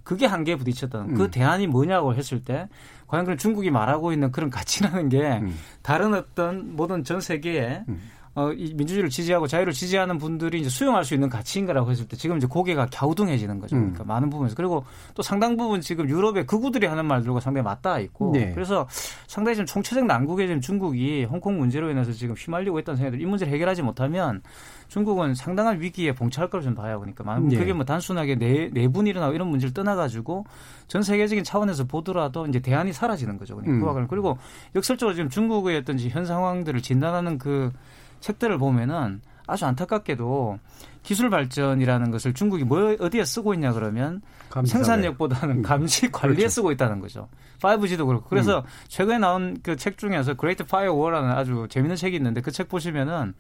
그게 한계에 부딪혔다는 그 음. 그 대안이 뭐냐고 했을 때 과연 그런 중국이 말하고 있는 그런 가치라는 게 음. 다른 어떤 모든 전 세계에 음. 어, 이 민주주의를 지지하고 자유를 지지하는 분들이 이제 수용할 수 있는 가치인 가라고 했을 때 지금 이제 고개가 갸우뚱해지는 거죠. 음. 그러니까 많은 부분에서. 그리고 또 상당 부분 지금 유럽의 극우들이 하는 말들과 상당히 맞닿아 있고 네. 그래서 상당히 지금 총체적 난국에 지금 중국이 홍콩 문제로 인해서 지금 휘말리고 있다는 생각이 들이 문제를 해결하지 못하면 중국은 상당한 위기에 봉착할 거로 좀 봐요. 그러니까 많은 네. 그게 뭐 단순하게 내, 내분이 일어나고 이런 문제를 떠나가지고 전 세계적인 차원에서 보더라도 이제 대안이 사라지는 거죠. 그러니까 음. 그리고 역설적으로 지금 중국의 어떤 현 상황들을 진단하는 그 책들을 보면은 아주 안타깝게도 기술 발전이라는 것을 중국이 뭐 어디에 쓰고 있냐 그러면 감시, 네. 생산력보다는 음. 감시 관리에 그렇죠. 쓰고 있다는 거죠. 5G도 그렇고. 그래서 음. 최근에 나온 그 책 중에서 Great Firewall이라는 아주 재밌는 책이 있는데 그 책 보시면은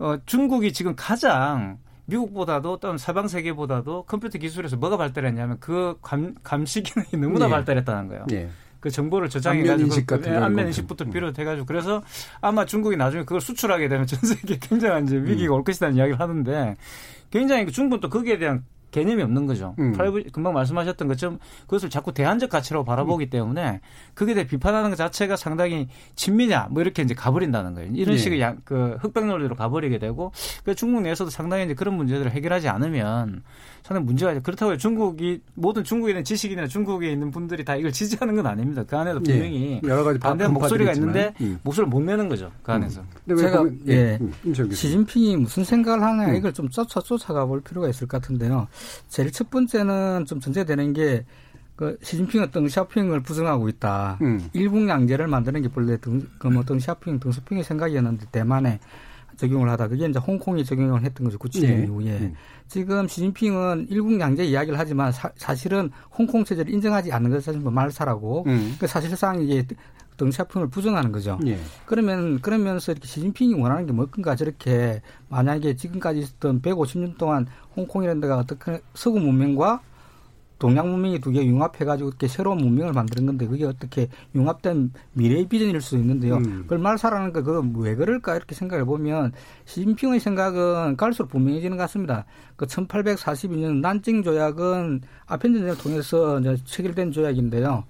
어 중국이 지금 가장 미국보다도 또는 서방 세계보다도 컴퓨터 기술에서 뭐가 발달했냐면 그 감, 감시 기능이 너무나 네. 발달했다는 거예요. 네. 그 정보를 저장해 가지고 그 안면 인식부터 음. 비롯해 가지고 그래서 아마 중국이 나중에 그걸 수출하게 되면 전 세계 <laughs> 굉장한 이제 위기가 음. 올 것이라는 이야기를 하는데 굉장히 그 중국은 또 거기에 대한 개념이 없는 거죠. 음. 프라이브 금방 말씀하셨던 것처럼 그것을 자꾸 대안적 가치로 바라보기 음. 때문에 그거에 대해 비판하는 것 자체가 상당히 친미냐 뭐 이렇게 이제 가버린다는 거예요. 이런 네. 식의 양, 그 흑백 논리로 가버리게 되고 그 중국 내에서도 상당히 이제 그런 문제들을 해결하지 않으면 상당히 문제가 있죠. 그렇다고 중국이 모든 중국에 있는 지식인이나 중국에 있는 분들이 다 이걸 지지하는 건 아닙니다. 그 안에도 네. 분명히 네. 여러 가지 반대 목소리가 있는데 음. 목소리를 못 내는 거죠. 그 안에서. 음. 제가 보면, 예, 예. 음, 시진핑이 무슨 생각을 하냐 음. 이걸 좀 쫓아 쫓아가 볼 필요가 있을 것 같은데요. 제일 첫 번째는 좀 전제되는 게 그 시진핑은 덩샤핑을 부정하고 있다. 음. 일국 양제를 만드는 게 본래 등, 그뭐 덩샤핑, 덩샤핑의 생각이었는데 대만에 적용을 하다. 그게 이제 홍콩이 적용을 했던 거죠. 97년 네. 이후에. 음. 지금 시진핑은 일국 양제 이야기를 하지만 사, 실은 홍콩 체제를 인정하지 않는 것은 사실 뭐 말사라고. 음. 그 사실상 이게 덩샤핑을 부정하는 거죠. 예. 그러면 그러면서 이렇게 시진핑이 원하는 게 뭘건가 저렇게 만약에 지금까지 있었던 150년 동안 홍콩이라는 데가 어떻게 서구 문명과 동양 문명이 두 개 융합해가지고 이렇게 새로운 문명을 만드는 건데 그게 어떻게 융합된 미래의 비전일 수 있는데요. 음. 그걸 말사라는 거 그거 왜 그럴까 이렇게 생각해 보면 시진핑의 생각은 갈수록 분명해지는 것 같습니다. 그 1842년 난징 조약은 아편 전쟁을 통해서 이제 체결된 조약인데요.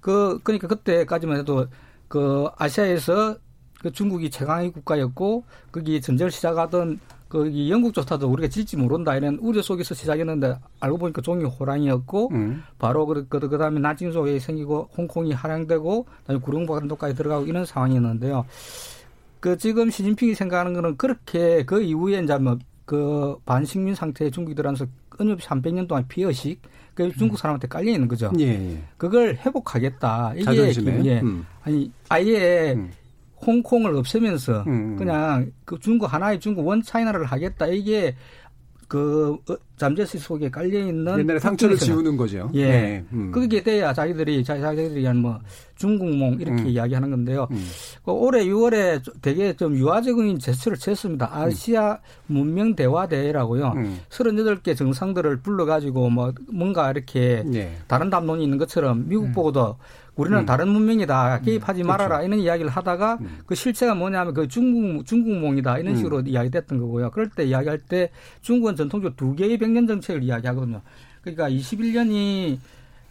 그 그러니까 그때까지만 해도 그 아시아에서 그 중국이 최강의 국가였고 거기 전쟁을 시작하던 그 영국 조차도 우리가 질지 모른다 이런 우려 속에서 시작했는데 알고 보니까 종이 호랑이였고 음. 바로 그, 그, 그 다음에 나징 속에 생기고 홍콩이 할양되고 그다음에 구릉반도까지 들어가고 이런 상황이었는데요. 그 지금 시진핑이 생각하는 거는 그렇게 그 이후에 이제 뭐그 반식민 상태의 중국이 들어서 끊임없이 한 100년 동안 피어식 그 중국 사람한테 깔려 있는 거죠. 예, 예. 그걸 회복하겠다. 이게 자존심에? 예. 음. 아니 아예 음. 홍콩을 없애면서 음. 음. 그냥 그 중국 하나의 중국 원 차이나를 하겠다. 이게 그 어, 잠재수 속에 깔려 있는 옛날에 상처를 지우는 거죠. 예, 네. 음. 그게 돼야 자기들이 자기들이 한 뭐 중국몽 이렇게 음. 이야기하는 건데요. 음. 그 올해 6월에 되게 좀 유화적인 제스처를 취했습니다. 아시아 문명 대화 대회라고요. 음. 38개 정상들을 불러가지고 뭐 뭔가 이렇게 네. 다른 담론이 있는 것처럼 미국 음. 보고도 우리는 음. 다른 문명이다. 음. 개입하지 음. 말아라. 그렇죠. 이런 이야기를 하다가 음. 그 실체가 뭐냐면 그 중국, 중국몽이다. 이런 음. 식으로 음. 이야기됐던 거고요. 그럴 때 이야기할 때 중국은 전통적으로 두 개의 백년 정책을 이야기하거든요. 그러니까 21년이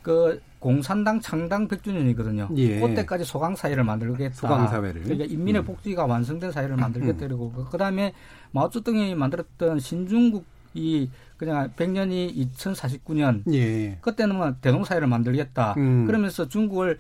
그 공산당 창당 100주년이거든요. 예. 그때까지 소강 사회를 만들겠다. 소강 사회를. 그러니까 인민의 복지가 완성된 사회를 만들겠다. 그리고 그다음에 마오쩌둥이 만들었던 신중국 이 그냥 100년이 2049년. 예. 그때는 뭐 대동사회를 만들겠다. 음. 그러면서 중국을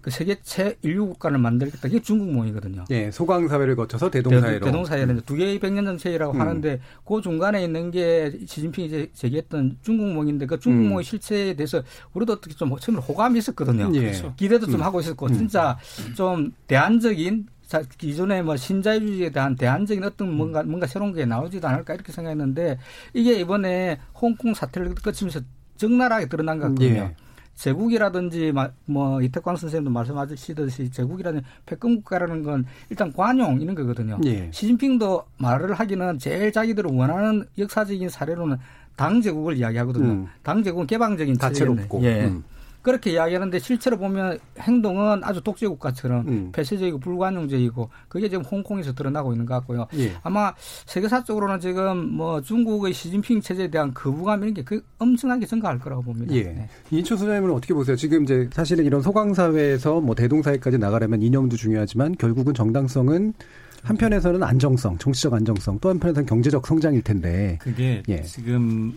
그 세계 최인류 국가를 만들겠다. 이게 중국몽이거든요. 예, 소강 사회를 거쳐서 대동사회로. 대, 동 사회는두 개의 백년 정책이라고 음. 하는데 그 중간에 있는 게 시진핑이 이제 제기했던 중국몽인데 그 중국몽의 음. 실체에 대해서 우리도 어떻게 좀 처음에 호감이 있었거든요. 예. 기대도 좀 음. 하고 있었고 음. 진짜 좀 대안적인 자, 기존의 뭐 신자유주의에 대한 대안적인 어떤 뭔가 뭔가 새로운 게 나오지도 않을까 이렇게 생각했는데 이게 이번에 홍콩 사태를 거치면서 적나라하게 드러난 것 같거든요. 예. 제국이라든지 뭐 이태광 선생님도 말씀하시듯이 제국이라는 패권 국가라는 건 일단 관용 이런 거거든요. 예. 시진핑도 말을 하기는 제일 자기들을 원하는 역사적인 사례로는 당 제국을 이야기하거든요. 음. 당 제국은 개방적인 다채롭고. 예. 음. 그렇게 이야기하는데 실제로 보면 행동은 아주 독재 국가처럼 음. 폐쇄적이고 불관용적이고 그게 지금 홍콩에서 드러나고 있는 것 같고요. 예. 아마 세계사적으로는 지금 뭐 중국의 시진핑 체제에 대한 거부감 이런 게그 엄청나게 증가할 거라고 봅니다. 예. 네. 이인철 소장님은 어떻게 보세요? 지금 이제 사실은 이런 소강 사회에서 뭐 대동사회까지 나가려면 이념도 중요하지만 결국은 정당성은 한편에서는 안정성, 정치적 안정성, 또 한편에서는 경제적 성장일 텐데. 그게 예. 지금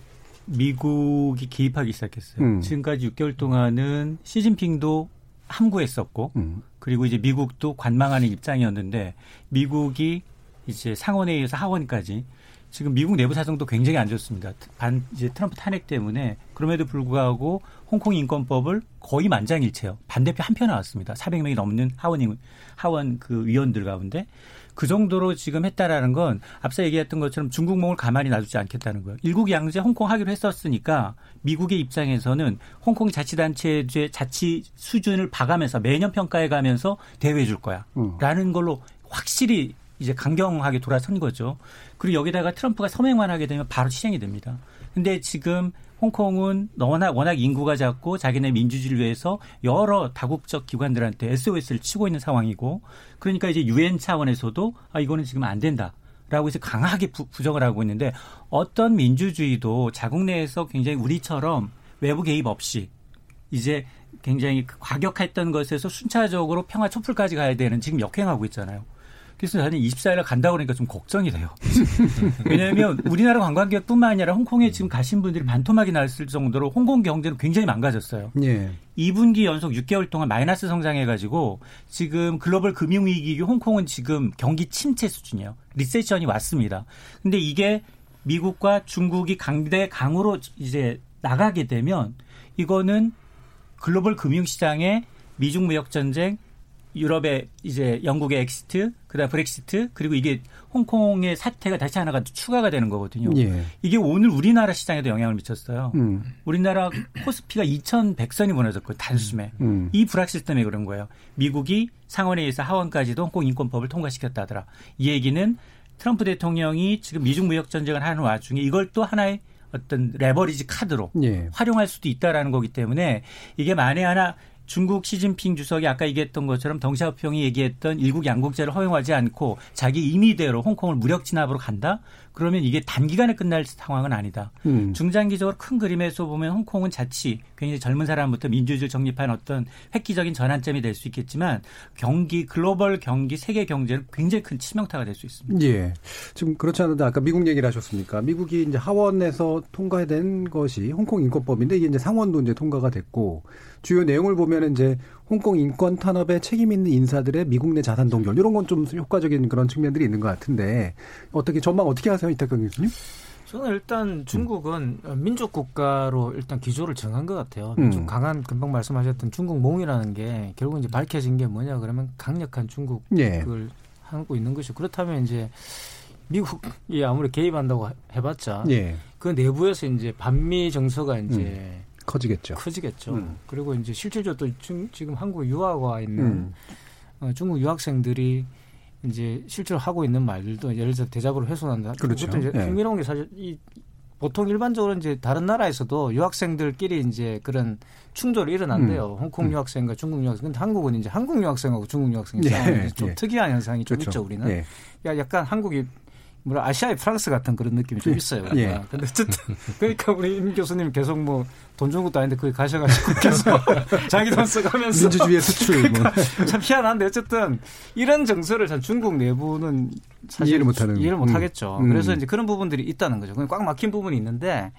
미국이 개입하기 시작했어요. 음. 지금까지 6개월 동안은 시진핑도 함구했었고, 음. 그리고 이제 미국도 관망하는 입장이었는데, 미국이 이제 상원회의에서 하원까지 지금 미국 내부 사정도 굉장히 안 좋습니다. 반 이제 트럼프 탄핵 때문에 그럼에도 불구하고 홍콩 인권법을 거의 만장일치요. 반대표 한 표 나왔습니다. 400명이 넘는 하원 하원 그 위원들 가운데 그 정도로 지금 했다라는 건 앞서 얘기했던 것처럼 중국몽을 가만히 놔두지 않겠다는 거예요. 일국 양제 홍콩 하기로 했었으니까 미국의 입장에서는 홍콩 자치단체의 자치 수준을 봐가면서 매년 평가해 가면서 대우해 줄 거야. 음. 라는 걸로 확실히 이제 강경하게 돌아선 거죠. 그리고 여기다가 트럼프가 서명만 하게 되면 바로 시행이 됩니다. 근데 지금 홍콩은 워낙 워낙 인구가 작고 자기네 민주주의를 위해서 여러 다국적 기관들한테 SOS를 치고 있는 상황이고 그러니까 이제 유엔 차원에서도 아 이거는 지금 안 된다. 라고 해서 강하게 부, 부정을 하고 있는데 어떤 민주주의도 자국 내에서 굉장히 우리처럼 외부 개입 없이 이제 굉장히 과격했던 것에서 순차적으로 평화 촛불까지 가야 되는 지금 역행하고 있잖아요. 그래서 저는 24일에 간다고 그러니까 좀 걱정이 돼요. <laughs> 왜냐하면 우리나라 관광객뿐만 아니라 홍콩에 지금 가신 분들이 반토막이 났을 정도로 홍콩 경제는 굉장히 망가졌어요. 예. 2분기 연속 6개월 동안 마이너스 성장해가지고 지금 글로벌 금융위기 홍콩은 지금 경기 침체 수준이에요. 리세션이 왔습니다. 근데 이게 미국과 중국이 강대 강으로 이제 나가게 되면 이거는 글로벌 금융시장에 미중 무역 전쟁, 유럽의 이제 영국의 exit, 그다음 브렉시트, 그리고 이게 홍콩의 사태가 다시 하나가 추가가 되는 거거든요. 예. 이게 오늘 우리나라 시장에도 영향을 미쳤어요. 음. 우리나라 코스피가 2,100선이 무너졌고 단숨에 음. 이 불확실 때문에 그런 거예요. 미국이 상원에 이어서 하원까지도 홍콩 인권법을 통과시켰다더라. 이 얘기는 트럼프 대통령이 지금 미중 무역 전쟁을 하는 와중에 이걸 또 하나의 어떤 레버리지 카드로 예. 활용할 수도 있다라는 거기 때문에 이게 만에 하나 중국 시진핑 주석이 아까 얘기했던 것처럼 덩샤오평이 얘기했던 일국 양국제를 허용하지 않고 자기 임의대로 홍콩을 무력 진압으로 간다? 그러면 이게 단기간에 끝날 상황은 아니다. 음. 중장기적으로 큰 그림에서 보면 홍콩은 자칫 굉장히 젊은 사람부터 민주주의를 정립한 어떤 획기적인 전환점이 될 수 있겠지만 경기 글로벌 경기 세계 경제는 굉장히 큰 치명타가 될 수 있습니다. 예. 지금 그렇지 않은데 아까 미국 얘기를 하셨습니까? 미국이 이제 하원에서 통과된 것이 홍콩 인권법인데 이게 이제 상원도 이제 통과가 됐고 주요 내용을 보면 이제 홍콩 인권 탄압에 책임 있는 인사들의 미국 내 자산 동결 이런 건 좀 효과적인 그런 측면들이 있는 것 같은데 어떻게 전망 어떻게 하세요 이탁경 교수님? 저는 일단 중국은 음. 민족 국가로 일단 기조를 정한 것 같아요. 음. 좀 강한 금방 말씀하셨던 중국 몽이라는 게 결국 이제 밝혀진 게 뭐냐 그러면 강력한 중국을 예. 하고 있는 것이고 그렇다면 이제 미국이 아무리 개입한다고 해봤자 예. 그 내부에서 이제 반미 정서가 이제 음. 커지겠죠. 커지겠죠. 음. 그리고 이제 실질적으로 또 지금 한국 유학 와 있는 음. 어, 중국 유학생들이 이제 실제로 하고 있는 말들도 예를 들어 대자보를 훼손한다. 그렇죠. 그것도 이제 예. 흥미로운 게 사실 이 보통 일반적으로 이제 다른 나라에서도 유학생들끼리 이제 그런 충돌이 일어난대요. 음. 홍콩 음. 유학생과 중국 유학생. 근데 한국은 이제 한국 유학생하고 중국 유학생이 예. 좀 예. 특이한 현상이 좀 그렇죠. 있죠, 우리는. 예. 야, 약간 한국이 뭐라 아시아의 프랑스 같은 그런 느낌이 좀 예. 있어요. 예. 근데 어쨌든 그러니까 우리 임 교수님 계속 뭐 돈 준 것도 아닌데 거기 가셔가지고 계속 <laughs> 자기 돈 써가면서 민주주의의 수출 뭐. 그러니까 참 희한한데 어쨌든 이런 정서를 참 중국 내부는 사실 이해를 못하는 이해를 못하겠죠. 음. 그래서 이제 그런 부분들이 있다는 거죠. 꽉 막힌 부분이 있는데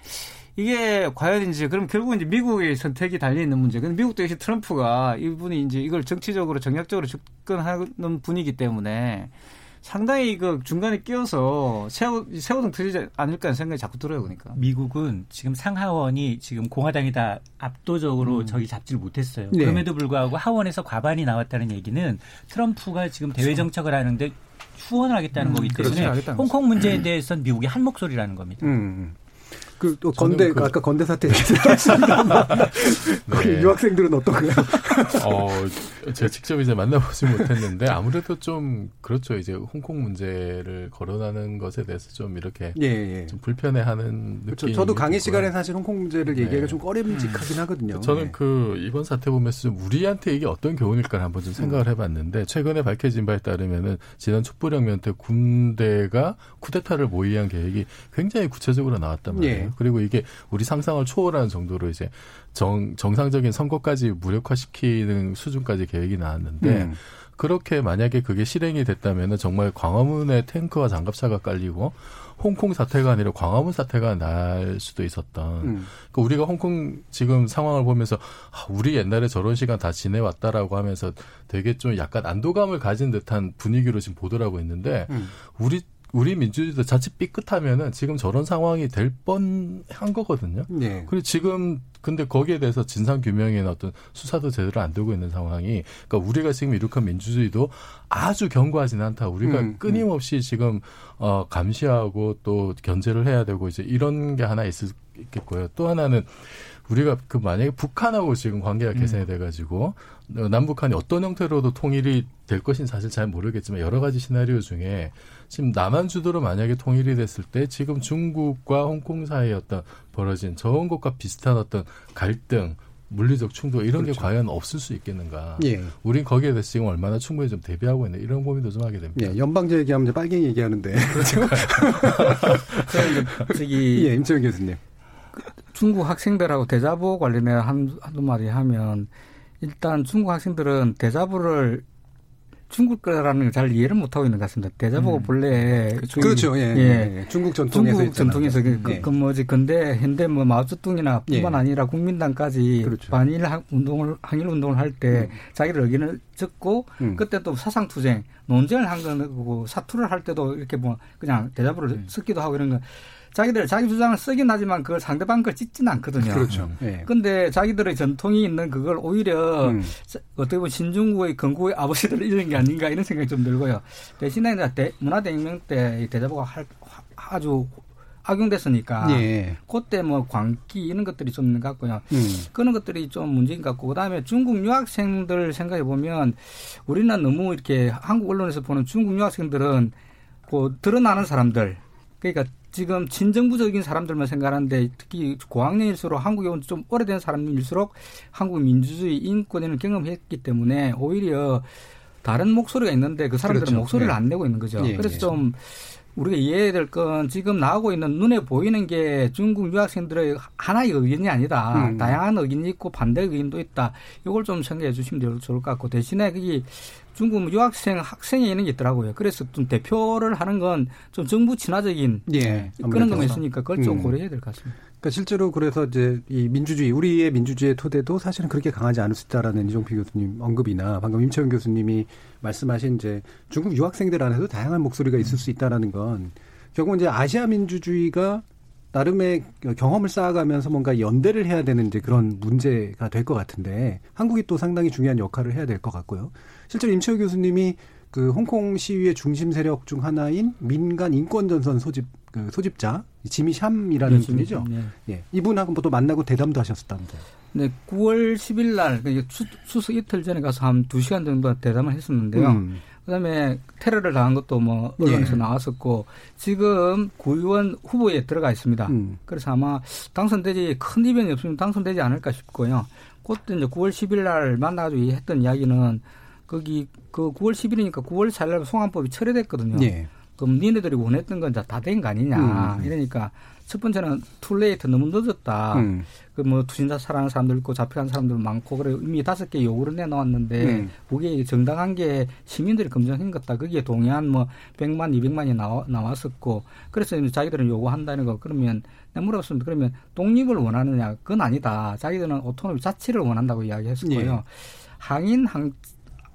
이게 과연 이제 그럼 결국 이제 미국의 선택이 달려 있는 문제. 근데 미국도 역시 트럼프가 이분이 이제 이걸 정치적으로 정략적으로 접근하는 분이기 때문에 상당히 그 중간에 끼어서 세워 세워등 터지지 않을까 하는 생각이 자꾸 들어요, 그러니까. 미국은 지금 상하원이 지금 공화당이 다 압도적으로 음. 저기 잡지를 못했어요. 네. 그럼에도 불구하고 하원에서 과반이 나왔다는 얘기는 트럼프가 지금 대외 정책을 하는데 후원을 하겠다는 음, 거기 때문에 그렇지, 홍콩 문제에 대해서는 미국이 한 목소리라는 겁니다. 음. 그 또 건대 그, 아까 건대 사태 얘기했습니다만 <laughs> 네. 유학생들은 어떤가요? 어, 제가 직접 이제 만나보지 못했는데 아무래도 좀 그렇죠. 이제 홍콩 문제를 거론하는 것에 대해서 좀 이렇게 예, 예. 좀 불편해하는 그렇죠. 느낌. 저도 강의 시간에 사실 홍콩 문제를 얘기하기가 네. 좀 꺼림직하긴 하거든요. 저는 네. 그 이번 사태 보면서 좀 우리한테 이게 어떤 교훈일까 한번 좀 생각을 해봤는데 최근에 밝혀진 바에 따르면은 지난 촛불혁명 때 군대가 쿠데타를 모의한 계획이 굉장히 구체적으로 나왔단 말이에요. 예. 그리고 이게 우리 상상을 초월하는 정도로 이제 정, 정상적인 선거까지 무력화시키는 수준까지 계획이 나왔는데 음. 그렇게 만약에 그게 실행이 됐다면은 정말 광화문에 탱크와 장갑차가 깔리고 홍콩 사태가 아니라 광화문 사태가 날 수도 있었던. 음. 그러니까 우리가 홍콩 지금 상황을 보면서 아, 우리 옛날에 저런 시간 다 지내왔다라고 하면서 되게 좀 약간 안도감을 가진 듯한 분위기로 지금 보도라고 있는데 음. 우리 우리 민주주의도 자칫 삐끗하면은 지금 저런 상황이 될 뻔한 거거든요. 네. 그리고 지금 근데 거기에 대해서 진상 규명이나 어떤 수사도 제대로 안 되고 있는 상황이 그러니까 우리가 지금 이룩한 민주주의도 아주 견고하지는 않다. 우리가 음, 음. 끊임없이 음. 지금 어 감시하고 또 견제를 해야 되고 이제 이런 게 하나 있을 있겠고요. 또 하나는 우리가 그 만약에 북한하고 지금 관계가 음. 개선이 돼가지고 어, 남북한이 어떤 형태로도 통일이 될 것인 사실 잘 모르겠지만 여러 가지 시나리오 중에 지금 남한 주도로 만약에 통일이 됐을 때 지금 중국과 홍콩 사이에 어떤 벌어진 저런 것과 비슷한 어떤 갈등 물리적 충돌 이런 그렇죠. 게 과연 없을 수 있겠는가? 예. 우린 거기에 대해서 지금 얼마나 충분히 좀 대비하고 있는 이런 고민도 좀 하게 됩니다. 예, 연방제 얘기하면 이제 빨갱이 얘기하는데. 그렇죠. <laughs> 저기 <laughs> 예, 임채영 교수님. 중국 학생들하고 대자보 관련해 한, 한두 마디 하면 일단 중국 학생들은 대자보를 중국 거라는 걸잘 이해를 못 하고 있는 것 같습니다. 대자보가 음. 본래 그렇죠. 그 렇죠. 예, 예. 예. 중국 전통에서 중국 전통에서 그, 그, 예. 그 뭐지 근대 현대 뭐 마오쩌둥이나 뿐만 예. 아니라 국민당까지 그렇죠. 반일 운동을 항일 운동을 할때 음. 자기들 의견을 적고 음. 그때 또 사상 투쟁 논쟁을 한 거고 사투를 할 때도 이렇게 뭐 그냥 대자보를 음. 쓰기도 하고 이런 거 자기들 자기 주장을 쓰긴 하지만 그걸 상대방 걸 찢지는 않거든요. 그렇죠. 예. 근데 자기들의 전통이 있는 그걸 오히려 음. 어떻게 보면 신중국의 건국의 아버지들을 잃은 게 아닌가 이런 생각이 좀 들고요. 대신에 대, 문화대혁명 때 대자보가 할, 아주 악용됐으니까 예. 그때 뭐 광기 이런 것들이 좀 있는 것 같고요. 음. 그런 것들이 좀 문제인 것 같고 그다음에 중국 유학생들 생각해 보면 우리는 너무 이렇게 한국 언론에서 보는 중국 유학생들은 그 드러나는 사람들 그러니까 지금 친정부적인 사람들만 생각하는데 특히 고학년일수록 한국에 온 좀 오래된 사람일수록 한국 민주주의 인권을 경험했기 때문에 오히려 다른 목소리가 있는데 그 사람들은 그렇죠. 목소리를 네. 안 내고 있는 거죠. 예, 그래서 예. 좀 우리가 이해해야 될 건 지금 나오고 있는 눈에 보이는 게 중국 유학생들의 하나의 의견이 아니다. 음. 다양한 의견이 있고 반대 의견도 있다. 이걸 좀 생각해 주시면 좋을 것 같고 대신에 그게 중국 유학생 학생이 있는 게 있더라고요. 그래서 좀 대표를 하는 건 좀 정부 친화적인 예, 그런 것만 있으니까 그걸 좀 음. 고려해야 될 것 같습니다. 그러니까 실제로 그래서 이제 이 민주주의 우리의 민주주의의 토대도 사실은 그렇게 강하지 않을 수 있다라는 이종필 교수님 언급이나 방금 임채원 교수님이 말씀하신 이제 중국 유학생들 안에도 다양한 목소리가 있을 수 있다라는 건 결국 이제 아시아 민주주의가 나름의 경험을 쌓아가면서 뭔가 연대를 해야 되는 이제 그런 문제가 될 것 같은데 한국이 또 상당히 중요한 역할을 해야 될 것 같고요. 실제로 임채호 교수님이 그 홍콩 시위의 중심 세력 중 하나인 민간 인권 전선 소집 그 소집자 지미 샴이라는 네, 분이죠. 네. 예. 이분하고 또 만나고 대담도 하셨다면서요. 네, 9월 10일 날 그러니까 추석 이틀 전에 가서 한 2시간 정도 대담을 했었는데요. 음. 그다음에 테러를 당한 것도 뭐 언론에서 예. 나왔었고 지금 구의원 후보에 들어가 있습니다. 음. 그래서 아마 당선되지 큰 이변이 없으면 당선되지 않을까 싶고요. 그때 이제 9월 10일 날 만나가지고 했던 이야기는 거기 그 9월 10일이니까 9월 4일 송환법이 철회됐거든요. 예. 그럼 니네들이 원했던 건 다 된 거 아니냐. 음. 이러니까 첫 번째는 too late 너무 늦었다. 음. 그뭐 투신자살하는 사람들 있고 잡혀간 사람들 많고 그래 이미 다섯 개 요구를 내놓았는데 음. 그게 정당한 게 시민들이 검증한 거다. 거기에 동의한 뭐 백만 이백만이 나와, 나왔었고 그래서 자기들은 요구한다는 거 그러면 내가 물어봤습니다. 그러면 독립을 원하느냐? 그건 아니다. 자기들은 autonomy 자치를 원한다고 이야기했었고요. 예. 항인 항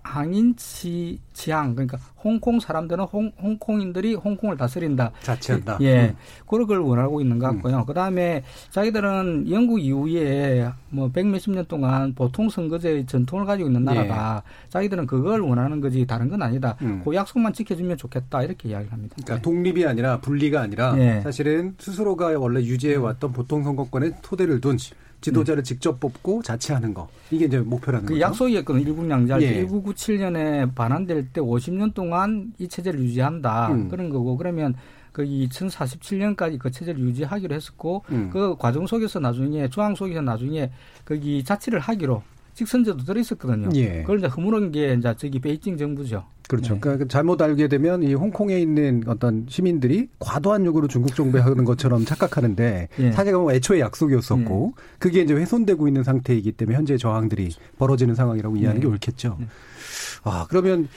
항인 치, 지향 그러니까 홍콩 사람들은 홍, 홍콩인들이 홍콩을 다스린다. 자치한다. 예, 음. 그런 걸 원하고 있는 것 같고요. 음. 그다음에 자기들은 영국 이후에 뭐 백 몇십 년 동안 보통 선거제 전통을 가지고 있는 나라다. 예. 자기들은 그걸 원하는 거지 다른 건 아니다. 음. 그 약속만 지켜주면 좋겠다 이렇게 이야기를 합니다. 그러니까 네. 독립이 아니라 분리가 아니라 예. 사실은 스스로가 원래 유지해 왔던 보통 선거권의 토대를 둔 지도자를 음. 직접 뽑고 자치하는 거 이게 이제 목표라는 그 거죠. 약속이었거든 일국양자 예. 1997년에 반환될 때 50년 동안 이 체제를 유지한다 음. 그런 거고 그러면 그 2047년까지 그 체제를 유지하기로 했었고 음. 그 과정 속에서 나중에 중앙 속에서 나중에 거기 자치를 하기로 직선제도 들어있었거든요. 예. 그걸 이제 허물은 게 이제 저기 베이징 정부죠. 그렇죠. 네. 그러니까 잘못 알게 되면 이 홍콩에 있는 어떤 시민들이 과도한 요구로 중국 정부에 하는 것처럼 착각하는데 예. 사실 은 애초에 약속이었었고 예. 그게 이제 훼손되고 있는 상태이기 때문에 현재 저항들이 벌어지는 상황이라고 이해하는 예. 게 옳겠죠. 예. 아 그러면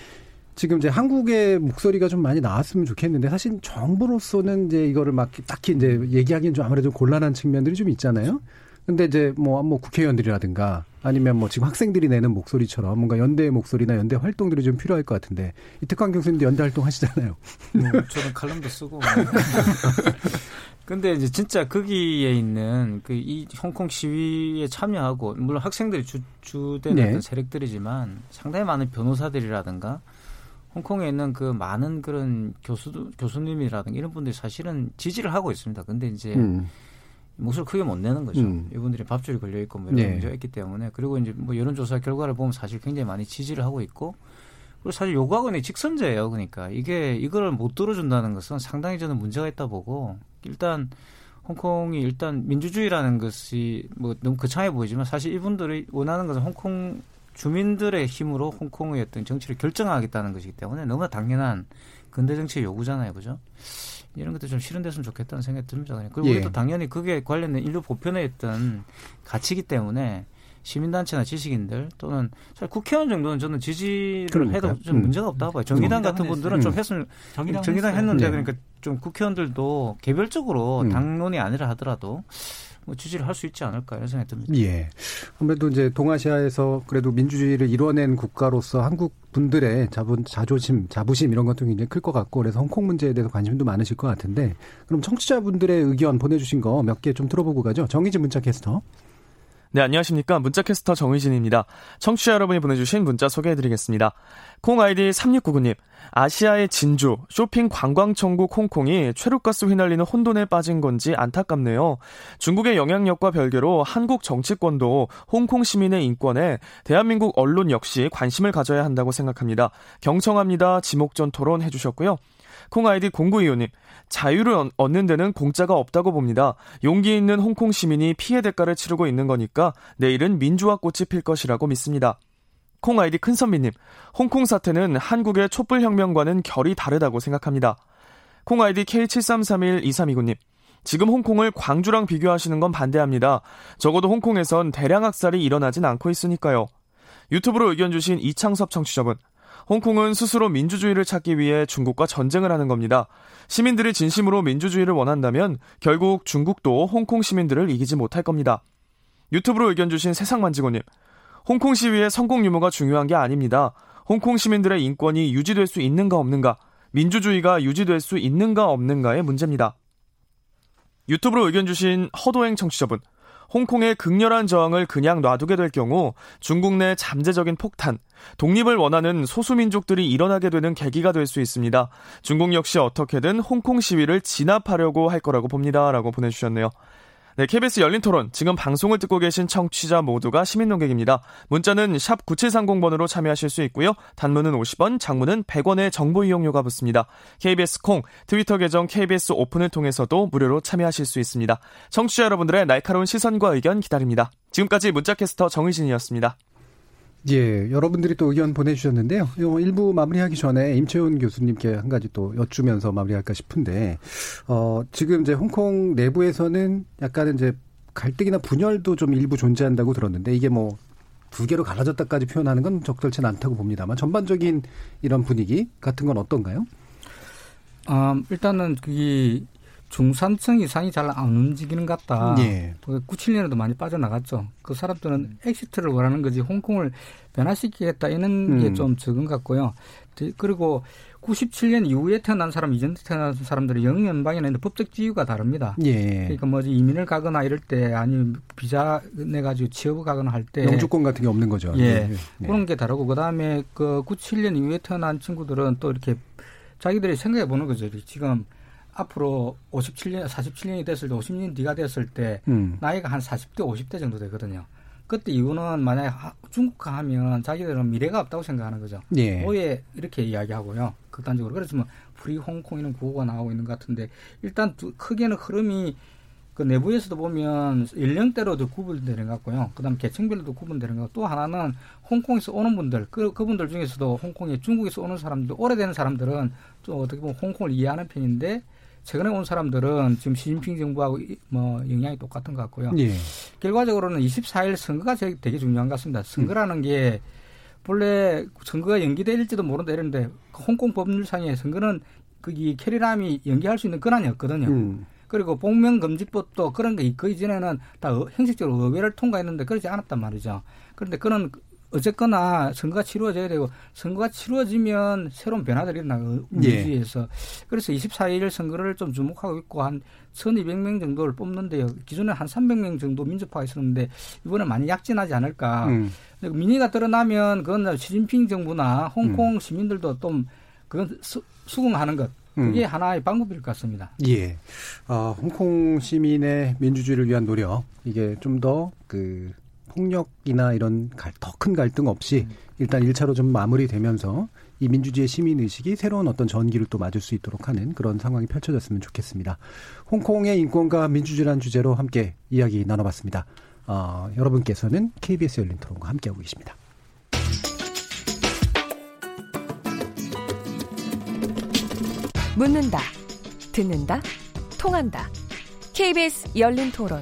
지금 이제 한국의 목소리가 좀 많이 나왔으면 좋겠는데 사실 정부로서는 이제 이거를 막 딱히 이제 얘기하기는 좀 아무래도 곤란한 측면들이 좀 있잖아요. 근데 이제 뭐, 뭐 국회의원들이라든가 아니면 뭐 지금 학생들이 내는 목소리처럼 뭔가 연대의 목소리나 연대 활동들이 좀 필요할 것 같은데 이특환 교수님도 연대 활동 하시잖아요. 뭐 저는 칼럼도 쓰고. <laughs> 근데 이제 진짜 거기에 있는 그 이 홍콩 시위에 참여하고 물론 학생들이 주, 주된 네. 어떤 세력들이지만 상당히 많은 변호사들이라든가 홍콩에 있는 그 많은 그런 교수 교수님이라든가 이런 분들이 사실은 지지를 하고 있습니다. 근데 이제 음. 목소리 크게 못 내는 거죠. 음. 이분들이 밥줄이 걸려 있고 뭐 이런 네. 문제가 있기 때문에 그리고 이제 뭐 여론조사 결과를 보면 사실 굉장히 많이 지지를 하고 있고 그리고 사실 있는 직선제예요. 그러니까 이게 이거를 못 들어준다는 것은 상당히 저는 문제가 있다 보고 일단 홍콩이 일단 민주주의라는 것이 뭐 너무 거창해 보이지만 사실 이분들이 원하는 것은 홍콩 주민들의 힘으로 홍콩의 어떤 정치를 결정하겠다는 것이기 때문에 너무나 당연한 근대 정치의 요구잖아요, 그죠? 이런 것도 좀 실현됐으면 좋겠다는 생각이 듭니다. 그리고 예. 우리도 당연히 그게 관련된 인류 보편에 있던 가치이기 때문에 시민단체나 지식인들 또는 사실 국회의원 정도는 저는 지지를 그러니까. 해도 좀 음. 문제가 없다고 봐요. 정의당 같은 분들은 음. 좀 했으면 정의당, 정의당 했는데 네. 그러니까 좀 국회의원들도 개별적으로 음. 당론이 아니라 하더라도 뭐 지지를 할 수 있지 않을까 이런 생각이 듭니다. 예. 아무래도 이제 동아시아에서 그래도 민주주의를 이뤄낸 국가로서 한국 분들의 자본, 자존심, 자부심 이런 것도 굉장히 클 것 같고 그래서 홍콩 문제에 대해서 관심도 많으실 것 같은데 그럼 청취자분들의 의견 보내주신 거 몇 개 좀 들어보고 가죠. 정희진 문자 캐스터. 네, 안녕하십니까. 문자캐스터 정의진입니다. 청취자 여러분이 보내주신 문자 소개해드리겠습니다. 콩 아이디 3699님. 아시아의 진주, 쇼핑 관광천국 홍콩이 최루가스 휘날리는 혼돈에 빠진 건지 안타깝네요. 중국의 영향력과 별개로 한국 정치권도 홍콩 시민의 인권에 대한민국 언론 역시 관심을 가져야 한다고 생각합니다. 경청합니다. 지목전 토론 해주셨고요. 콩 아이디 0925님. 자유를 얻는 데는 공짜가 없다고 봅니다. 용기 있는 홍콩 시민이 피해 대가를 치르고 있는 거니까 내일은 민주화 꽃이 필 것이라고 믿습니다. 콩 아이디 큰선미님, 홍콩 사태는 한국의 촛불혁명과는 결이 다르다고 생각합니다. 콩 아이디 K73312329님, 지금 홍콩을 광주랑 비교하시는 건 반대합니다. 적어도 홍콩에선 대량 학살이 일어나진 않고 있으니까요. 유튜브로 의견 주신 이창섭 청취자분, 홍콩은 스스로 민주주의를 찾기 위해 중국과 전쟁을 하는 겁니다. 시민들이 진심으로 민주주의를 원한다면 결국 중국도 홍콩 시민들을 이기지 못할 겁니다. 유튜브로 의견 주신 세상만지고님. 홍콩 시위의 성공 유무가 중요한 게 아닙니다. 홍콩 시민들의 인권이 유지될 수 있는가 없는가, 민주주의가 유지될 수 있는가 없는가의 문제입니다. 유튜브로 의견 주신 허도행 청취자분. 홍콩의 극렬한 저항을 그냥 놔두게 될 경우 중국 내 잠재적인 폭탄, 독립을 원하는 소수민족들이 일어나게 되는 계기가 될 수 있습니다. 중국 역시 어떻게든 홍콩 시위를 진압하려고 할 거라고 봅니다. 라고 보내주셨네요. 네, KBS 열린 토론. 지금 방송을 듣고 계신 청취자 모두가 시민 농객입니다. 문자는 샵 9730번으로 참여하실 수 있고요. 단문은 50원, 장문은 100원의 정보 이용료가 붙습니다. KBS 콩, 트위터 계정 KBS 오픈을 통해서도 무료로 참여하실 수 있습니다. 청취자 여러분들의 날카로운 시선과 의견 기다립니다. 지금까지 문자캐스터 정의진이었습니다. 예, 여러분들이 또 의견 보내주셨는데요. 요 일부 마무리하기 전에 임채훈 교수님께 한 가지 또 여쭈면서 마무리할까 싶은데, 어, 지금 이제 홍콩 내부에서는 약간은 이제 갈등이나 분열도 좀 일부 존재한다고 들었는데, 이게 뭐, 두 개로 갈라졌다까지 표현하는 건 적절치 않다고 봅니다만, 전반적인 이런 분위기 같은 건 어떤가요? 아, 일단은 그게 중산층 이상이 잘 안 움직이는 것 같다. 예. 97년에도 많이 빠져나갔죠. 그 사람들은 exit를 원하는 거지 홍콩을 변화시키겠다 이런 음. 게 좀 적은 것 같고요. 그리고 97년 이후에 태어난 사람, 이전 태어난 사람들이 영연방에는 법적 지위가 다릅니다. 예. 그러니까 뭐지 이민을 가거나 이럴 때 아니면 비자 내 가지고 취업을 가거나 할 때 영주권 같은 게 없는 거죠. 예. 예. 그런 게 다르고 그다음에 그 97년 이후에 태어난 친구들은 또 이렇게 자기들이 생각해 보는 거죠. 지금 앞으로 57년, 47년이 됐을 때 50년 뒤가 됐을 때 음. 나이가 한 40대, 50대 정도 되거든요. 그때 이유는 만약에 중국화 하면 자기들은 미래가 없다고 생각하는 거죠. 예. 왜 이렇게 이야기하고요. 극단적으로. 그래서 뭐 Free Hong Kong이라는 구호가 나오고 있는 것 같은데 일단 두, 크게는 흐름이 그 내부에서도 보면 연령대로도 구분되는 것 같고요. 그다음 계층별로도 구분되는 것 같고 또 하나는 홍콩에서 오는 분들 그 그분들 중에서도 홍콩에 중국에서 오는 사람들 오래된 사람들은 좀 어떻게 보면 홍콩을 이해하는 편인데 최근에 온 사람들은 지금 시진핑 정부하고 뭐 영향이 똑같은 것 같고요. 예. 결과적으로는 24일 선거가 되게 중요한 것 같습니다. 선거라는 음. 게 본래 선거가 연기될지도 모른다 이랬는데 홍콩 법률상에 선거는 거기 캐리람이 연기할 수 있는 권한이 없거든요. 음. 그리고 복명금지법도 그런 게 그 이전에는 다 형식적으로 의회를 통과했는데 그러지 않았단 말이죠. 그런데 그런 어쨌거나 선거가 치루어져야 되고 선거가 치루어지면 새로운 변화들이 일어나 민주주의에서 예. 그래서 24일 선거를 좀 주목하고 있고 한 1,200명 정도를 뽑는데요. 기존에 한 300명 정도 민주파가 있었는데 이번에 많이 약진하지 않을까. 음. 민의가 드러나면 그건 시진핑 정부나 홍콩 음. 시민들도 좀 그건 수, 수긍하는 것. 그게 음. 하나의 방법일 것 같습니다. 예. 어, 홍콩 시민의 민주주의를 위한 노력, 이게 좀 더 그 폭력이나 이런 더 큰 갈등 없이 일단 1차로 좀 마무리되면서 이 민주주의 시민 의식이 새로운 어떤 전기를 또 맞을 수 있도록 하는 그런 상황이 펼쳐졌으면 좋겠습니다. 홍콩의 인권과 민주주의란 주제로 함께 이야기 나눠봤습니다. 어, 여러분께서는 KBS 열린 토론과 함께하고 계십니다. 묻는다, 듣는다, 통한다. KBS 열린 토론.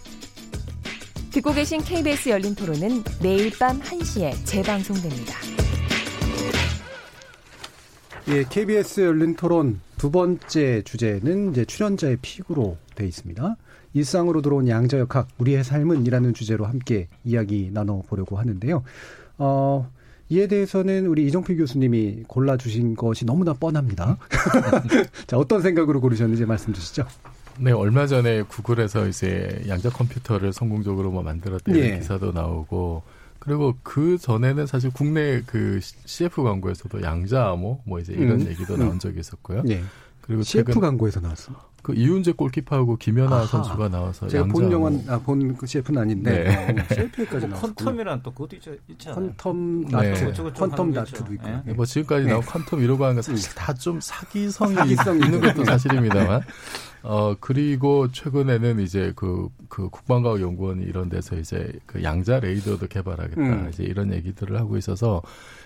듣고 계신 KBS 열린 토론은 매일 밤 1시에 재방송됩니다. 예, KBS 열린 토론 두 번째 주제는 이제 출연자의 픽으로 돼 있습니다. 일상으로 들어온 양자역학, 우리의 삶은이라는 주제로 함께 이야기 나눠보려고 하는데요. 어, 이에 대해서는 우리 이정필 교수님이 골라주신 것이 너무나 뻔합니다. <laughs> 자, 어떤 생각으로 고르셨는지 말씀 주시죠. 네, 얼마 전에 구글에서 이제 양자 컴퓨터를 성공적으로 뭐 만들었다는 예. 기사도 나오고 그리고 그 전에는 사실 국내 그 CF 광고에서도 양자 암호 뭐 이제 이런 음. 얘기도 나온 적이 있었고요. 예. 그리고 CF 최근, 광고에서 나왔어. 그 이훈재 골키퍼하고 김연아 아하. 선수가 나와서 제가 양자 본 영화 아, 본 그 CF는 아닌데 네. 어, CF까지 뭐 퀀텀이란 또 그것도 있죠, 있잖아요. 퀀텀 네. 나트, 네. 퀀텀 나트도 있고. 네. 뭐 지금까지 나온 퀀텀 이러고 하는 건 사실 다 좀 사기성이, 사기성이 있는 것도 사실입니다만. <laughs> 어 그리고 최근에는 이제 그, 그 국방과학연구원 이런 데서 이제 그 양자 레이더도 개발하겠다 음. 이제 이런 얘기들을 하고 있어서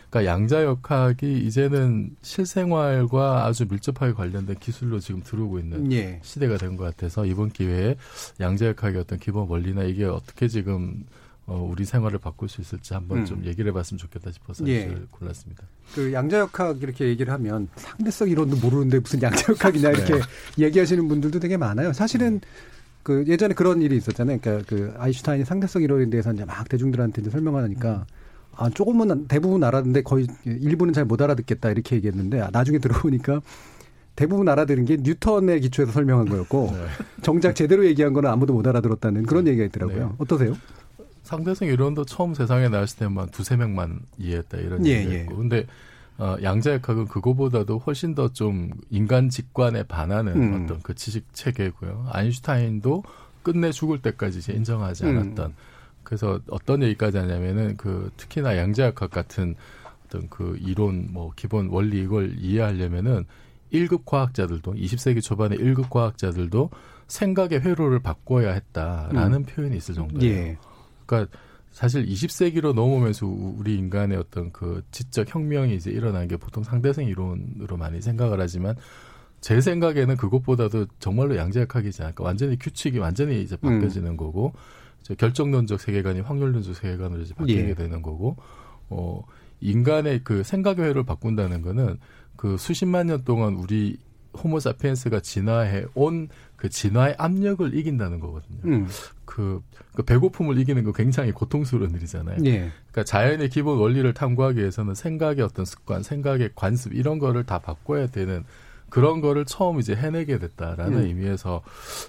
그러니까 양자 역학이 이제는 실생활과 아주 밀접하게 관련된 기술로 지금 들어오고 있는 예. 시대가 된 것 같아서 이번 기회에 양자 역학의 어떤 기본 원리나 이게 어떻게 지금 어, 우리 생활을 바꿀 수 있을지 한번 음. 좀 얘기를 해봤으면 좋겠다 싶어서 예. 골랐습니다. 그 양자역학 이렇게 얘기를 하면 상대성 이론도 모르는데 무슨 양자역학이냐 이렇게 네. <laughs> 얘기하시는 분들도 되게 많아요. 사실은 그 예전에 그런 일이 있었잖아요. 그러니까 그 아인슈타인이 상대성 이론에 대해서 이제 막 대중들한테 이제 설명하니까 음. 아, 조금은 대부분 알았는데 거의 일부는 잘 못 알아듣겠다 이렇게 얘기했는데 아, 나중에 들어보니까 대부분 알아들은 게 뉴턴의 기초에서 설명한 거였고 네. 정작 제대로 얘기한 거는 아무도 못 알아들었다는 그런 얘기가 있더라고요. 네. 어떠세요? 상대성 이론도 처음 세상에 나왔을 때만 두세 명만 이해했다 이런 예, 얘기였고 예. 근데 어, 양자역학은 그거보다도 훨씬 더 좀 인간 직관에 반하는 음. 어떤 그 지식 체계고요. 아인슈타인도 끝내 죽을 때까지 이제 인정하지 음. 않았던 음. 그래서 어떤 얘기까지 하냐면은 그 특히나 양자역학 같은 어떤 그 이론 뭐 기본 원리 이걸 이해하려면은 1급 과학자들도 20세기 초반에 1급 과학자들도 생각의 회로를 바꿔야 했다라는 음. 표현이 있을 정도예요. 예. 그러니까 사실 20세기로 넘어오면서 우리 인간의 어떤 그 지적 혁명이 이제 일어난 게 보통 상대성 이론으로 많이 생각을 하지만 제 생각에는 그것보다도 정말로 양자역학이지 않을까. 완전히 규칙이 완전히 이제 바뀌어지는 음. 거고 결정론적 세계관이 확률론적 세계관으로 이제 바뀌게 예. 되는 거고 어 인간의 그 생각의 회를 바꾼다는 거는 그 수십만 년 동안 우리 호모사피엔스가 진화해 온 그 진화의 압력을 이긴다는 거거든요. 음. 그, 그, 배고픔을 이기는 거 굉장히 고통스러운 일이잖아요. 예. 그러니까 자연의 기본 원리를 탐구하기 위해서는 생각의 어떤 습관, 생각의 관습 이런 거를 다 바꿔야 되는 그런 거를 처음 이제 해내게 됐다라는 음. 의미에서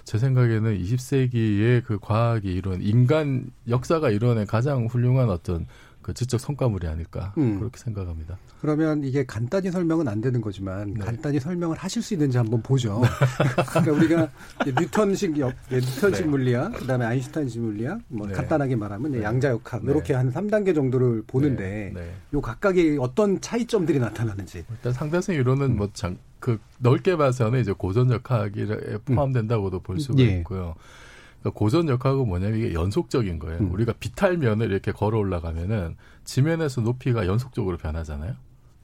제 생각에는 20세기의 그 과학이 이룬 인간 역사가 이뤄낸 가장 훌륭한 어떤 그 지적 성과물이 아닐까 음. 그렇게 생각합니다. 그러면 이게 간단히 설명은 안 되는 거지만 네. 간단히 설명을 하실 수 있는지 한번 보죠. <laughs> 그러니까 우리가 뉴턴식 역, 예, 뉴턴식 네. 물리학, 그다음에 아인슈타인식 물리학, 뭐 네. 간단하게 말하면 네. 양자역학 이렇게 한 3단계 정도를 보는데 네. 네. 요 각각의 어떤 차이점들이 나타나는지. 일단 상대성 이론은 음. 뭐그 넓게 봐서는 이제 고전역학에 포함된다고도 볼 수가 예. 있고요. 그러니까 고전 역학은 뭐냐면 이게 연속적인 거예요. 음. 우리가 비탈면을 이렇게 걸어 올라가면은 지면에서 높이가 연속적으로 변하잖아요.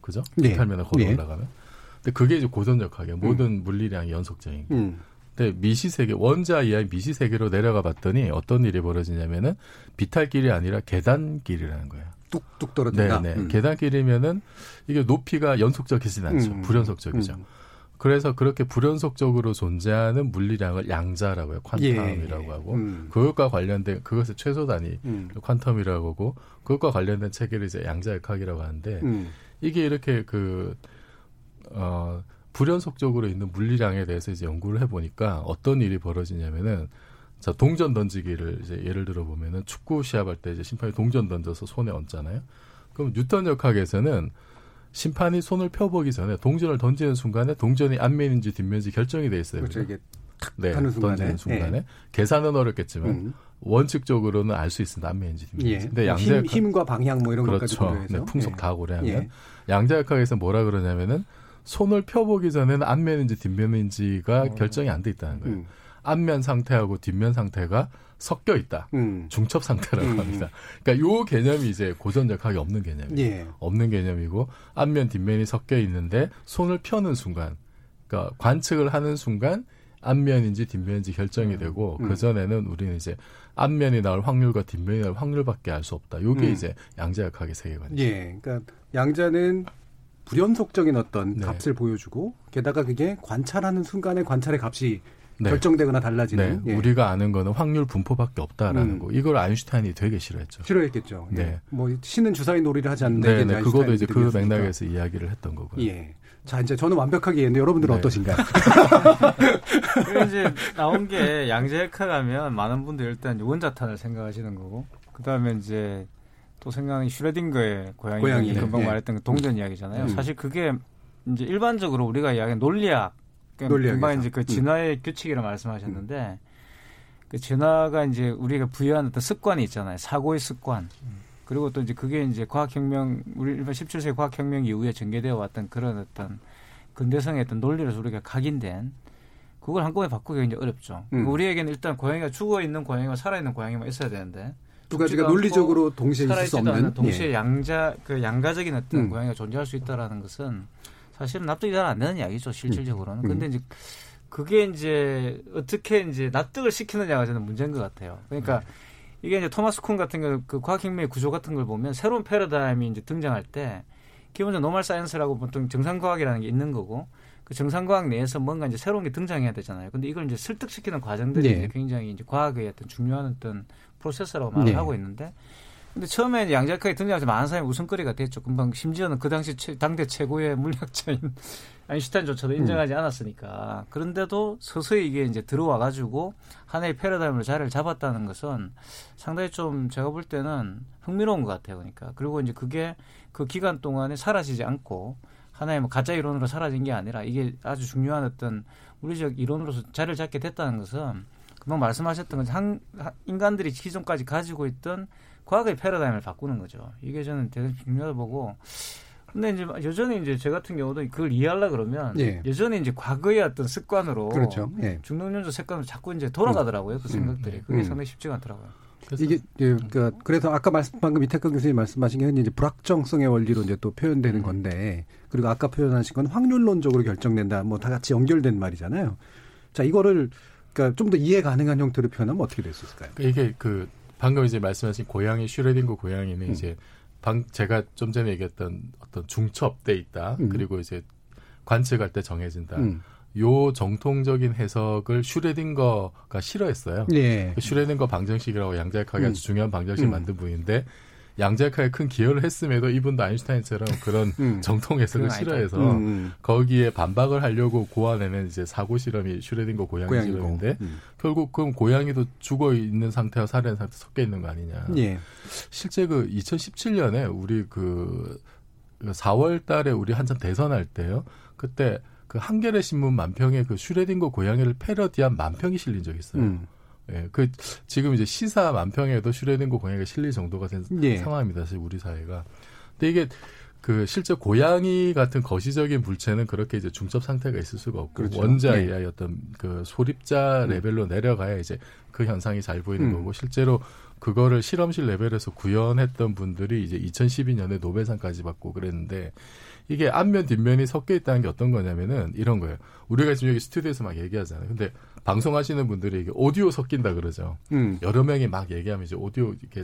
그죠? 네. 비탈면을 걸어 네. 올라가면. 근데 그게 이제 고전 역학이에요. 모든 음. 물리량이 연속적인 게. 음. 근데 미시세계 원자 이하의 미시세계로 내려가 봤더니 어떤 일이 벌어지냐면은 비탈길이 아니라 계단길이라는 거예요. 뚝뚝 떨어진다. 네, 네. 음. 계단길이면은 이게 높이가 연속적이진 않죠. 음. 불연속적이죠. 음. 그래서 그렇게 불연속적으로 존재하는 물리량을 양자라고 해요. 퀀텀이라고 예. 하고 음. 그것과 관련된 그것의 최소 단위 음. 퀀텀이라고 하고 그것과 관련된 체계를 이제 양자역학이라고 하는데 음. 이게 이렇게 그 어, 불연속적으로 있는 물리량에 대해서 이제 연구를 해 보니까 어떤 일이 벌어지냐면은 자 동전 던지기를 이제 예를 들어 보면은 축구 시합할 때 이제 심판이 동전 던져서 손에 얹잖아요. 그럼 뉴턴 역학에서는 심판이 손을 펴보기 전에 동전을 던지는 순간에 동전이 앞면인지 뒷면인지 결정이 돼 있어요. 그렇죠. 이게 네, 하는 순간에. 던지는 순간에 네. 계산은 어렵겠지만 음. 원칙적으로는 알 수 있습니다. 앞면인지 뒷면인지. 예. 근데 양자역학 힘, 과 방향 뭐 이런 그렇죠. 것까지 고려해서 네, 풍속 예. 다 고려하면 예. 양자역학에서 뭐라 그러냐면은 손을 펴보기 전에는 앞면인지 뒷면인지가 어. 결정이 안 돼 있다는 거예요. 음. 앞면 상태하고 뒷면 상태가 섞여 있다. 음. 중첩 상태라고 음. 합니다. 그러니까 요 개념이 이제 고전적학이 없는 개념이에요. 예. 없는 개념이고 앞면 뒷면이 섞여 있는데 손을 펴는 순간 그러니까 관측을 하는 순간 앞면인지 뒷면인지 결정이 음. 되고 음. 그 전에는 우리는 이제 앞면이 나올 확률과 뒷면이 나올 확률밖에 알 수 없다. 요게 음. 이제 양자역학의 세계관이죠. 예. 그러니까 양자는 불연속적인 어떤 네. 값을 보여주고 게다가 그게 관찰하는 순간에 관찰의 값이 네. 결정되거나 달라지는. 네. 예. 우리가 아는 거는 확률 분포밖에 없다라는 음. 거. 이걸 아인슈타인이 되게 싫어했죠. 싫어했겠죠. 예. 네. 뭐 신은 주사위 놀이를 하지 않는데. 네, 네. 그것도 이제 그 맥락에서 이야기를 했던 거고요. 예. 자, 이제 저는 완벽하게 이해했는데 여러분들은 네. 어떠신가요? 그리고 <laughs> 이제 나온 게 양자역학 하면 많은 분들이 일단 원자탄을 생각하시는 거고, 그 다음에 이제 또 생각하는 슈레딩거의 고양이, 고양이 금방 네. 말했던 그 동전 이야기잖아요. 음. 사실 그게 이제 일반적으로 우리가 이야기하는 논리학 그러니까 금방 이제 그 음. 진화의 음. 규칙이라 말씀하셨는데 음. 그 진화가 이제 우리가 부여한 어떤 습관이 있잖아요. 사고의 습관. 그리고 또 이제 그게 이제 과학혁명 우리 일반 17세기 과학혁명 이후에 전개되어 왔던 그런 어떤 근대성의 어떤 논리로서 우리가 각인된 그걸 한꺼번에 바꾸기 굉장히 어렵죠. 음. 우리에게는 일단 고양이가 죽어 있는 고양이와 살아 있는 고양이만 있어야 되는데 두 가지가 논리적으로 동시에 있을 수 없는 동시에 예. 양자 그 양가적인 어떤 음. 고양이가 존재할 수 있다라는 것은 사실은 납득이 잘 안 되는 이야기죠 실질적으로는. 음. 근데 이제 그게 이제 어떻게 이제 납득을 시키느냐가 저는 문제인 것 같아요. 그러니까 네. 이게 이제 토마스 쿤 같은 경우 그 과학혁명의 구조 같은 걸 보면 새로운 패러다임이 이제 등장할 때 기본적으로 normal science라고 보통 정상과학이라는 게 있는 거고 그 정상과학 내에서 뭔가 이제 새로운 게 등장해야 되잖아요. 근데 이걸 이제 설득시키는 과정들이 네. 이제 굉장히 이제 과학의 어떤 중요한 어떤 프로세스라고 말을 네. 하고 있는데 근데 처음에 양자역학이 등장해서 많은 사람이 웃음거리가 됐죠. 금방 심지어는 그 당시 최, 당대 최고의 물리학자인 <laughs> 아인슈타인조차도 인정하지 음. 않았으니까. 그런데도 서서히 이게 이제 들어와 가지고 하나의 패러다임으로 자리를 잡았다는 것은 상당히 좀 제가 볼 때는 흥미로운 것 같아요. 그러니까. 그리고 이제 그게 그 기간 동안에 사라지지 않고 하나의 뭐 가짜 이론으로 사라진 게 아니라 이게 아주 중요한 어떤 우리적 이론으로서 자리를 잡게 됐다는 것은 금방 말씀하셨던 것처럼 인간들이 기존까지 가지고 있던 과거의 패러다임을 바꾸는 거죠. 이게 저는 대단히 중요하다 보고 근데 이제 여전히 이제 제 같은 경우도 그걸 이해하려 그러면 예. 여전히 이제 과거의 어떤 습관으로 그렇죠. 예. 중동연주 습관으로 자꾸 이제 돌아가더라고요. 그 음. 생각들이. 그게 음. 상당히 쉽지가 않더라고요. 이게 예, 그러니까 그래서 아까 말씀 방금 이태근 교수님 말씀하신 게 이제 불확정성의 원리로 이제 또 표현되는 음. 건데 그리고 아까 표현하신 건 확률론적으로 결정된다. 뭐 다 같이 연결된 말이잖아요. 자 이거를 그러니까 좀 더 이해 가능한 형태로 표현하면 어떻게 될 수 있을까요? 이게 그 방금 이제 말씀하신 고양이 슈레딩거 고양이는 음. 이제 방 제가 좀 전에 얘기했던 어떤 중첩돼 있다. 음. 그리고 이제 관측할 때 정해진다. 음. 요 정통적인 해석을 슈레딩거가 싫어했어요. 예. 그 슈레딩거 방정식이라고 양자역학이 음. 아주 중요한 방정식 을 음. 만든 분인데 양자역학에 큰 기여를 했음에도 이분도 아인슈타인처럼 그런 <laughs> 음. 정통 해석을 싫어해서 음, 음. 거기에 반박을 하려고 고안해낸 이제 사고 실험이 슈레딩거 고양이 고양이고. 실험인데 음. 결국 그럼 고양이도 죽어 있는 상태와 살아있는 상태 섞여 있는 거 아니냐. 예. 실제 그 2017년에 우리 그 4월 달에 우리 한참 대선할 때요. 그때 그 한겨레 신문 만평에 그 슈레딩거 고양이를 패러디한 만평이 실린 적이 있어요. 음. 예, 그 지금 이제 시사 만평에도 슈레딩거 고양이가 실릴 정도가 된 예. 상황입니다. 사실 우리 사회가. 근데 이게 그 실제 고양이 같은 거시적인 물체는 그렇게 이제 중첩 상태가 있을 수가 없고 그렇죠. 원자 예. 어떤 그 소립자 음. 레벨로 내려가야 이제 그 현상이 잘 보이는 음. 거고 실제로 그거를 실험실 레벨에서 구현했던 분들이 이제 2012년에 노벨상까지 받고 그랬는데 이게 앞면 뒷면이 섞여 있다는 게 어떤 거냐면은 이런 거예요. 우리가 지금 여기 스튜디오에서 막 얘기하잖아요. 근데 방송하시는 분들이 이게 오디오 섞인다 그러죠. 음. 여러 명이 막 얘기하면 이제 오디오 이렇게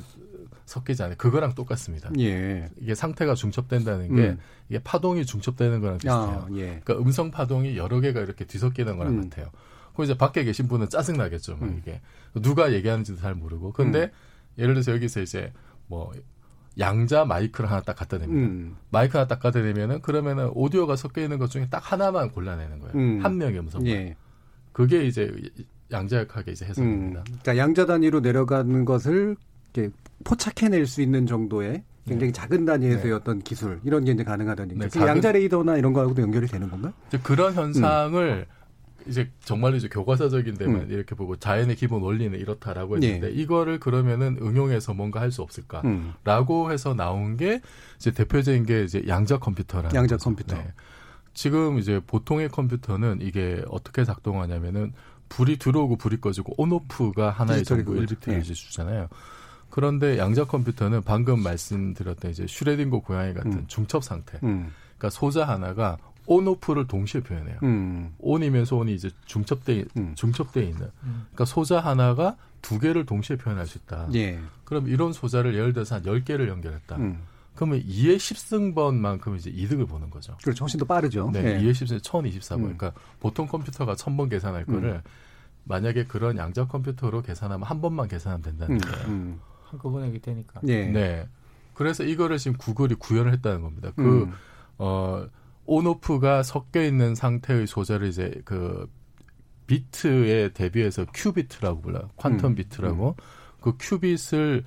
섞이잖아요. 그거랑 똑같습니다. 예. 이게 상태가 중첩된다는 게 음. 이게 파동이 중첩되는 거랑 비슷해요. 아, 예. 그러니까 음성 파동이 여러 개가 이렇게 뒤섞이는 거랑 음. 같아요. 그럼 이제 밖에 계신 분은 짜증 나겠죠. 막 음. 이게 누가 얘기하는지도 잘 모르고. 근데 음. 예를 들어서 여기서 이제 뭐 양자 마이크를 하나 딱 갖다 댑니다. 음. 마이크 하나 딱 갖다 대면은 그러면은 오디오가 섞여 있는 것 중에 딱 하나만 골라내는 거예요. 음. 한 명의 음성만. 예. 그게 이제 양자역학의 이제 해석입니다. 음. 그러니까 양자 단위로 내려가는 것을 이렇게 포착해낼 수 있는 정도의 굉장히 네. 작은 단위에서의 네. 어떤 기술 이런 게 이제 가능하다는 얘기죠. 네, 그 양자 레이더나 이런 거하고도 연결이 되는 건가요? 그런 현상을 음. 이제 정말로 이제 교과서적인 데만 음. 이렇게 보고 자연의 기본 원리는 이렇다라고 했는데 네. 이거를 그러면은 응용해서 뭔가 할 수 없을까라고 음. 해서 나온 게 이제 대표적인 게 이제 양자 컴퓨터라는 양자 거죠. 컴퓨터. 네. 지금 이제 보통의 컴퓨터는 이게 어떻게 작동하냐면은 불이 들어오고 불이 꺼지고 온오프가 하나의 전부 1비트를 네. 이제 주잖아요. 그런데 양자 컴퓨터는 방금 말씀드렸던 이제 슈레딩거 고양이 같은 음. 중첩 상태. 음. 그러니까 소자 하나가 온오프를 동시에 표현해요. 음. 온이면서 온이 이제 중첩돼 음. 중첩돼 있는. 음. 그러니까 소자 하나가 두 개를 동시에 표현할 수 있다. 예. 그럼 이런 소자를 예를 들어서 한 10개를 연결했다. 음. 그러면 2의 10승번만큼 이제 이득을 보는 거죠. 그렇죠. 훨씬 더 빠르죠. 네. 예. 2의 10승 1024번. 음. 그러니까 보통 컴퓨터가 1000번 계산할 음. 거를 만약에 그런 양자 컴퓨터로 계산하면 한 번만 계산하면 된다는 거예요. 한꺼번에 되니까. 예. 네. 그래서 이거를 지금 구글이 구현을 했다는 겁니다. 그, 어, 온오프가 섞여 있는 상태의 소재를 이제 그 비트에 대비해서 큐비트라고 불러요. 퀀텀 음. 비트라고. 음. 그 큐빗을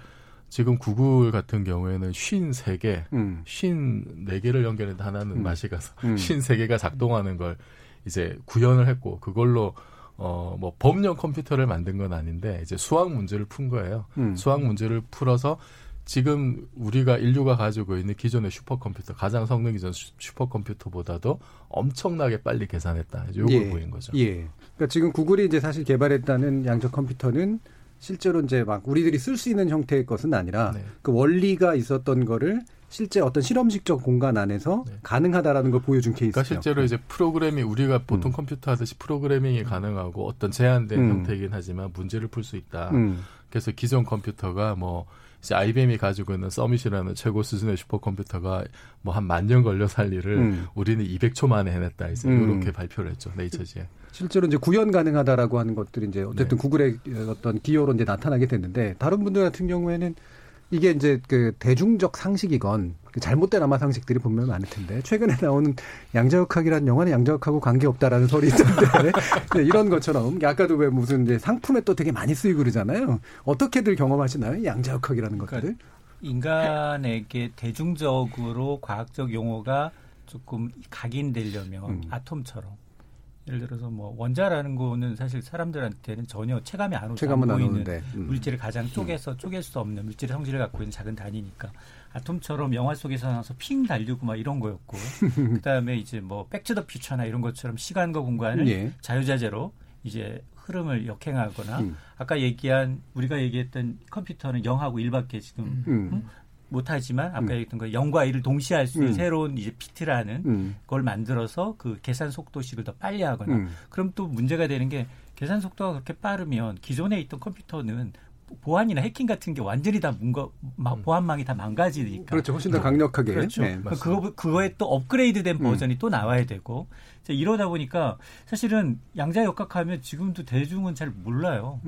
지금 구글 같은 경우에는 쉰 3개, 음. 쉰 4개를 연결해서 하나는 음. 맛이 가서 음. 쉰 3개가 작동하는 걸 이제 구현을 했고 그걸로 어, 뭐, 법령 컴퓨터를 만든 건 아닌데, 이제 수학 문제를 푼 거예요. 음. 수학 문제를 풀어서 지금 우리가 인류가 가지고 있는 기존의 슈퍼컴퓨터, 가장 성능이 전 슈퍼컴퓨터보다도 엄청나게 빨리 계산했다. 요걸 예. 보인 거죠. 예. 그러니까 지금 구글이 이제 사실 개발했다는 양자 컴퓨터는 실제로 이제 막 우리들이 쓸 수 있는 형태의 것은 아니라 네. 그 원리가 있었던 거를 실제 어떤 실험식적 공간 안에서 네. 가능하다라는 걸 보여준 케이스죠. 그러니까 실제로 이제 프로그래밍 우리가 보통 음. 컴퓨터 하듯이 프로그래밍이 음. 가능하고 어떤 제한된 음. 형태이긴 하지만 문제를 풀 수 있다. 음. 그래서 기존 컴퓨터가 뭐 이제 IBM이 가지고 있는 서밋이라는 최고 수준의 슈퍼컴퓨터가 뭐 한 만 년 걸려서 할 일을 음. 우리는 200초 만에 해냈다. 이제 음. 이렇게 발표를 했죠. 네이처지에. 실제로 이제 구현 가능하다라고 하는 것들이 이제 어쨌든 네. 구글의 어떤 기여로 이제 나타나게 됐는데 다른 분들 같은 경우에는 이게 이제 그 대중적 상식이건 그 잘못된 아마 상식들이 분명히 많을 텐데 최근에 나오는 양자역학이라는 영화는 양자역학하고 관계없다라는 설이 있던데 <laughs> 네, 이런 것처럼 아까도 왜 무슨 이제 상품에 또 되게 많이 쓰이고 그러잖아요. 어떻게들 경험하시나요? 양자역학이라는 그러니까 것들을? 인간에게 대중적으로 과학적 용어가 조금 각인되려면 음. 아톰처럼 예를 들어서 뭐 원자라는 거는 사실 사람들한테는 전혀 체감이 안 오죠. 체감은 안 보이는 음. 물질을 가장 쪼개서 쪼갤 수 없는 물질의 성질을 갖고 있는 작은 단위니까 아톰처럼 영화 속에서 나와서 핑 달리고 막 이런 거였고 <laughs> 그다음에 이제 뭐 Back to the Future나 이런 것처럼 시간과 공간을 예. 자유자재로 이제 흐름을 역행하거나 음. 아까 얘기한 우리가 얘기했던 컴퓨터는 0하고 1밖에 지금 음. 음? 못하지만 아까 음. 얘기했던 거 0과 1을 동시에 할 수 있는 음. 새로운 이제 피트라는 음. 걸 만들어서 그 계산 속도식을 더 빨리 하거나 음. 그럼 또 문제가 되는 게 계산 속도가 그렇게 빠르면 기존에 있던 컴퓨터는 보안이나 해킹 같은 게 완전히 다 뭔가 음. 보안망이 다 망가지니까 그렇죠 훨씬 더 강력하게 그렇죠 네, 그거 그거에 또 업그레이드된 음. 버전이 또 나와야 되고 이러다 보니까 사실은 양자 역학하면 지금도 대중은 잘 몰라요.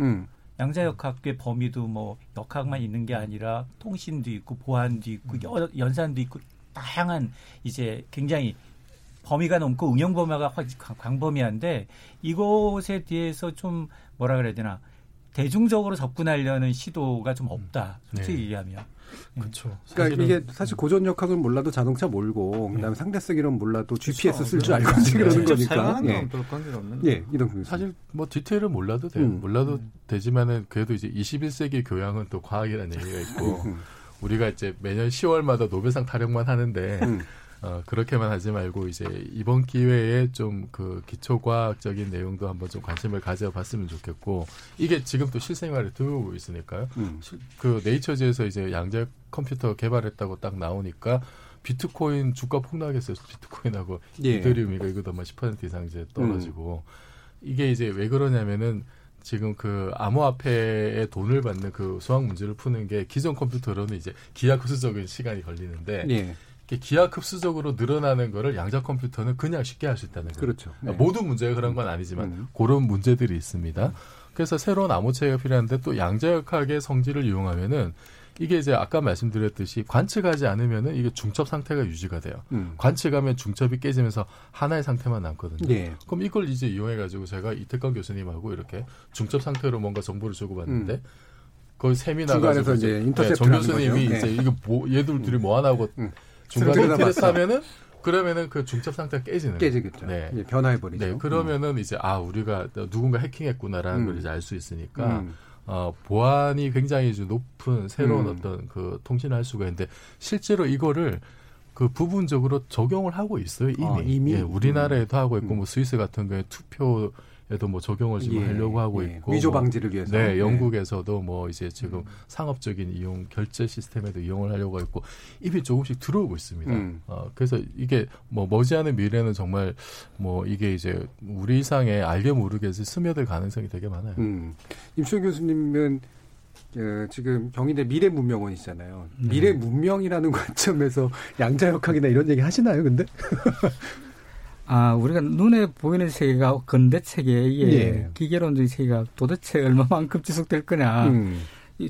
음. 양자역학의 범위도 뭐 역학만 있는 게 아니라 통신도 있고 보안도 있고 음. 연산도 있고 다양한 이제 굉장히 범위가 넘고 응용 범위가 광범위한데 이곳에 대해서 좀 뭐라 그래야 되나 대중적으로 접근하려는 시도가 좀 없다. 솔직히 네. 얘기하면. 그렇죠. 그러니까 이게 사실 고전 역학을 몰라도 자동차 몰고 그다음에 네. 상대성 이론 몰라도 GPS. 쓸 줄 알고 네. 그러는 거니까. 예. 예, 이런 사실 뭐 디테일을 몰라도 돼요. 음. 몰라도 음. 되지만은 그래도 이제 21세기 교양은 또 과학이라는 얘기가 있고 음. 우리가 이제 매년 10월마다 노벨상 타령만 하는데 음. 어, 그렇게만 하지 말고 이제 이번 기회에 좀 그 기초과학적인 내용도 한번 좀 관심을 가져봤으면 좋겠고 이게 지금 또 실생활에 들어오고 있으니까요. 음. 그 네이처지에서 이제 양자 컴퓨터 개발했다고 딱 나오니까 비트코인 주가 폭락했어요. 비트코인하고 예. 이더리움이 이거도 뭐10% 이상 이제 떨어지고 음. 이게 이제 왜 그러냐면은 지금 그 암호화폐에 돈을 받는 그 수학 문제를 푸는 게 기존 컴퓨터로는 이제 기하급수적인 시간이 걸리는데 예. 기하 급수적으로 늘어나는 거를 양자 컴퓨터는 그냥 쉽게 할 수 있다는 거예요. 그렇죠. 네. 모든 문제가 그런 건 아니지만 음. 그런 문제들이 있습니다. 그래서 새로운 암호체가 필요한데 또 양자역학의 성질을 이용하면은 이게 이제 아까 말씀드렸듯이 관측하지 않으면은 이게 중첩 상태가 유지가 돼요. 음. 관측하면 중첩이 깨지면서 하나의 상태만 남거든요. 네. 그럼 이걸 이제 이용해 가지고 제가 이태권 교수님하고 이렇게 중첩 상태로 뭔가 정보를 주고 받는데 음. 거의 세미나 가지고 이제 인터셉트 네, 정 교수님이 네. 이제 이거 뭐 얘들 둘이 뭐 하나고 음. 테스트하면은 그러면은 그 중첩 상태가 깨지는 깨지겠죠. 네. 예, 변화해 버리죠. 네. 그러면은 음. 이제 아 우리가 누군가 해킹했구나라는 음. 걸 이제 알 수 있으니까 음. 어 보안이 굉장히 좀 높은 새로운 음. 어떤 그 통신을 할 수가 있는데 실제로 이거를 그 부분적으로 적용을 하고 있어요 이미. 아, 이미? 예, 우리나라에도 하고 있고 음. 뭐 스위스 같은 경우에 투표 에도 뭐 적용을 지금 예, 하려고 하고 예. 있고 위조 방지를 위해서 네, 예. 영국에서도 뭐 이제 지금 음. 상업적인 이용 결제 시스템에도 이용을 하려고 있고 입이 조금씩 들어오고 있습니다. 음. 어, 그래서 이게 뭐 머지않은 미래는 정말 뭐 이게 이제 우리 이상의 알게 모르게 스며들 가능성이 되게 많아요. 음. 임수영 교수님은 그 지금 경희대 미래 문명원이잖아요. 네. 미래 문명이라는 <laughs> 관점에서 양자역학이나 이런 얘기 하시나요, 근데? <laughs> 아, 우리가 눈에 보이는 세계가 근대 세계, 이게 예. 기계론적인 세계가 도대체 얼마만큼 지속될 거냐. 음.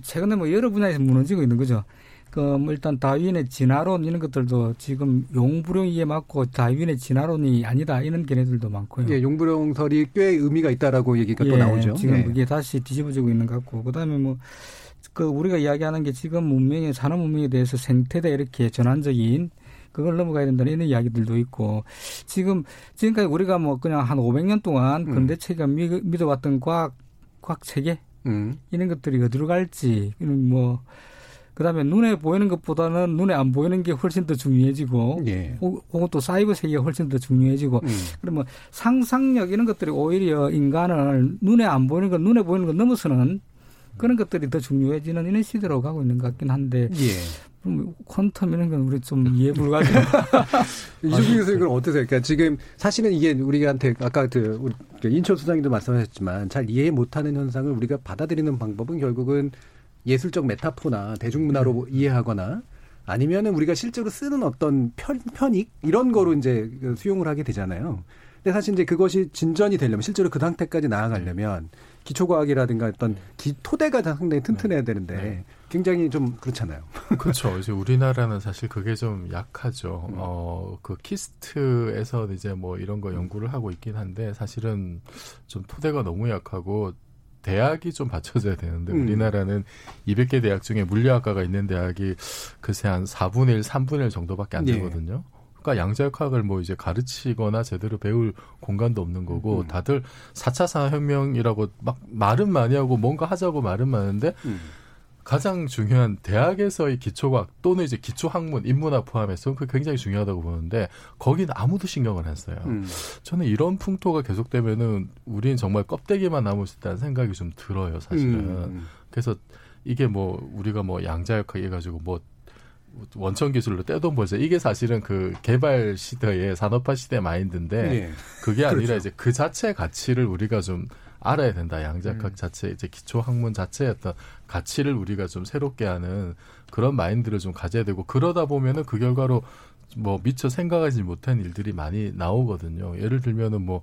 최근에 뭐 여러 분야에서 무너지고 있는 거죠. 그, 뭐 일단 다윈의 진화론 이런 것들도 지금 용부령이에 맞고 다윈의 진화론이 아니다 이런 견해들도 많고요. 예, 용부령설이 꽤 의미가 있다라고 얘기가 예, 또 나오죠. 지금 예. 그게 다시 뒤집어지고 있는 것 같고, 그 다음에 뭐, 그 우리가 이야기하는 게 지금 문명의 산업 문명에 대해서 생태대 이렇게 전환적인 그걸 넘어가야 된다는 이런 이야기들도 있고 지금 지금까지 우리가 뭐 그냥 한 500년 동안 음. 근대 체계가 믿어왔던 과학 과학 체계 음. 이런 것들이 어디로 갈지 뭐 그다음에 눈에 보이는 것보다는 눈에 안 보이는 게 훨씬 더 중요해지고 예. 혹은 또 사이버 세계가 훨씬 더 중요해지고 음. 그러면 상상력 이런 것들이 오히려 인간을 눈에 안 보이는 것 눈에 보이는 것 넘어서는 그런 것들이 더 중요해지는 이런 시대로 가고 있는 것 같긴 한데 예. 퀀텀 이런 건 우리 좀 이해 불가죠. 이종규 교수님 그럼 어떠세요? 그러니까 지금 사실은 이게 우리한테 아까 그, 그 인천 수장님도 말씀하셨지만 잘 이해 못하는 현상을 우리가 받아들이는 방법은 결국은 예술적 메타포나 대중문화로 음. 이해하거나 아니면은 우리가 실제로 쓰는 어떤 편, 편익 이런 거로 이제 그 수용을 하게 되잖아요. 근데 사실 이제 그것이 진전이 되려면 실제로 그 상태까지 나아가려면 기초과학이라든가 어떤 기, 토대가 상당히 튼튼해야 네. 되는데 네. 굉장히 좀 그렇잖아요. 그렇죠. 이제 우리나라는 사실 그게 좀 약하죠. 음. 어, 그 키스트에서 이제 뭐 이런 거 연구를 하고 있긴 한데 사실은 좀 토대가 너무 약하고 대학이 좀 받쳐져야 되는데 음. 우리나라는 200개 대학 중에 물리학과가 있는 대학이 글쎄 한 4분의 1, 3분의 1 정도밖에 안 네. 되거든요. 네. 그러니까 양자역학을 뭐 이제 가르치거나 제대로 배울 공간도 없는 거고 음. 다들 4차 산업혁명이라고 막 말은 많이 하고 뭔가 하자고 말은 많은데 음. 가장 중요한 대학에서의 기초과학 또는 이제 기초학문, 인문학 포함해서 그 굉장히 중요하다고 보는데 거기는 아무도 신경을 안 써요. 음. 저는 이런 풍토가 계속되면은 우리는 정말 껍데기만 남을 수 있다는 생각이 좀 들어요, 사실은. 음. 그래서 이게 뭐 우리가 뭐 양자역학 해가지고 뭐 원천 기술로 떼돈 벌자 이게 사실은 그 개발 시대의 산업화 시대 마인드인데 네. 그게 아니라 그렇죠. 이제 그 자체의 가치를 우리가 좀 알아야 된다. 양자역학 음. 자체 이제 기초 학문 자체의 어떤 가치를 우리가 좀 새롭게 하는 그런 마인드를 좀 가져야 되고 그러다 보면은 그 결과로 뭐 미처 생각하지 못한 일들이 많이 나오거든요. 예를 들면은 뭐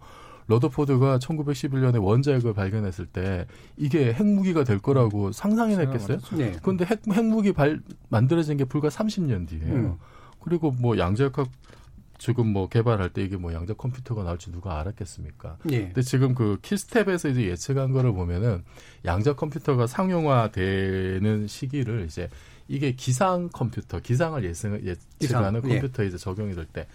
러더포드가 1911년에 원자핵을 발견했을 때 이게 핵무기가 될 거라고 상상해냈겠어요? 네. 그런데 핵, 핵무기 발, 만들어진 게 불과 30년 뒤에요. 음. 그리고 뭐 양자역학 지금 뭐 개발할 때 이게 뭐 양자 컴퓨터가 나올지 누가 알았겠습니까? 예. 근데 지금 그 키스텝에서 이제 예측한 거를 보면은 양자 컴퓨터가 상용화되는 시기를 이제 이게 기상 컴퓨터, 기상을 예상, 예측하는 기상. 예. 컴퓨터에 예. 이제 적용이 될 때.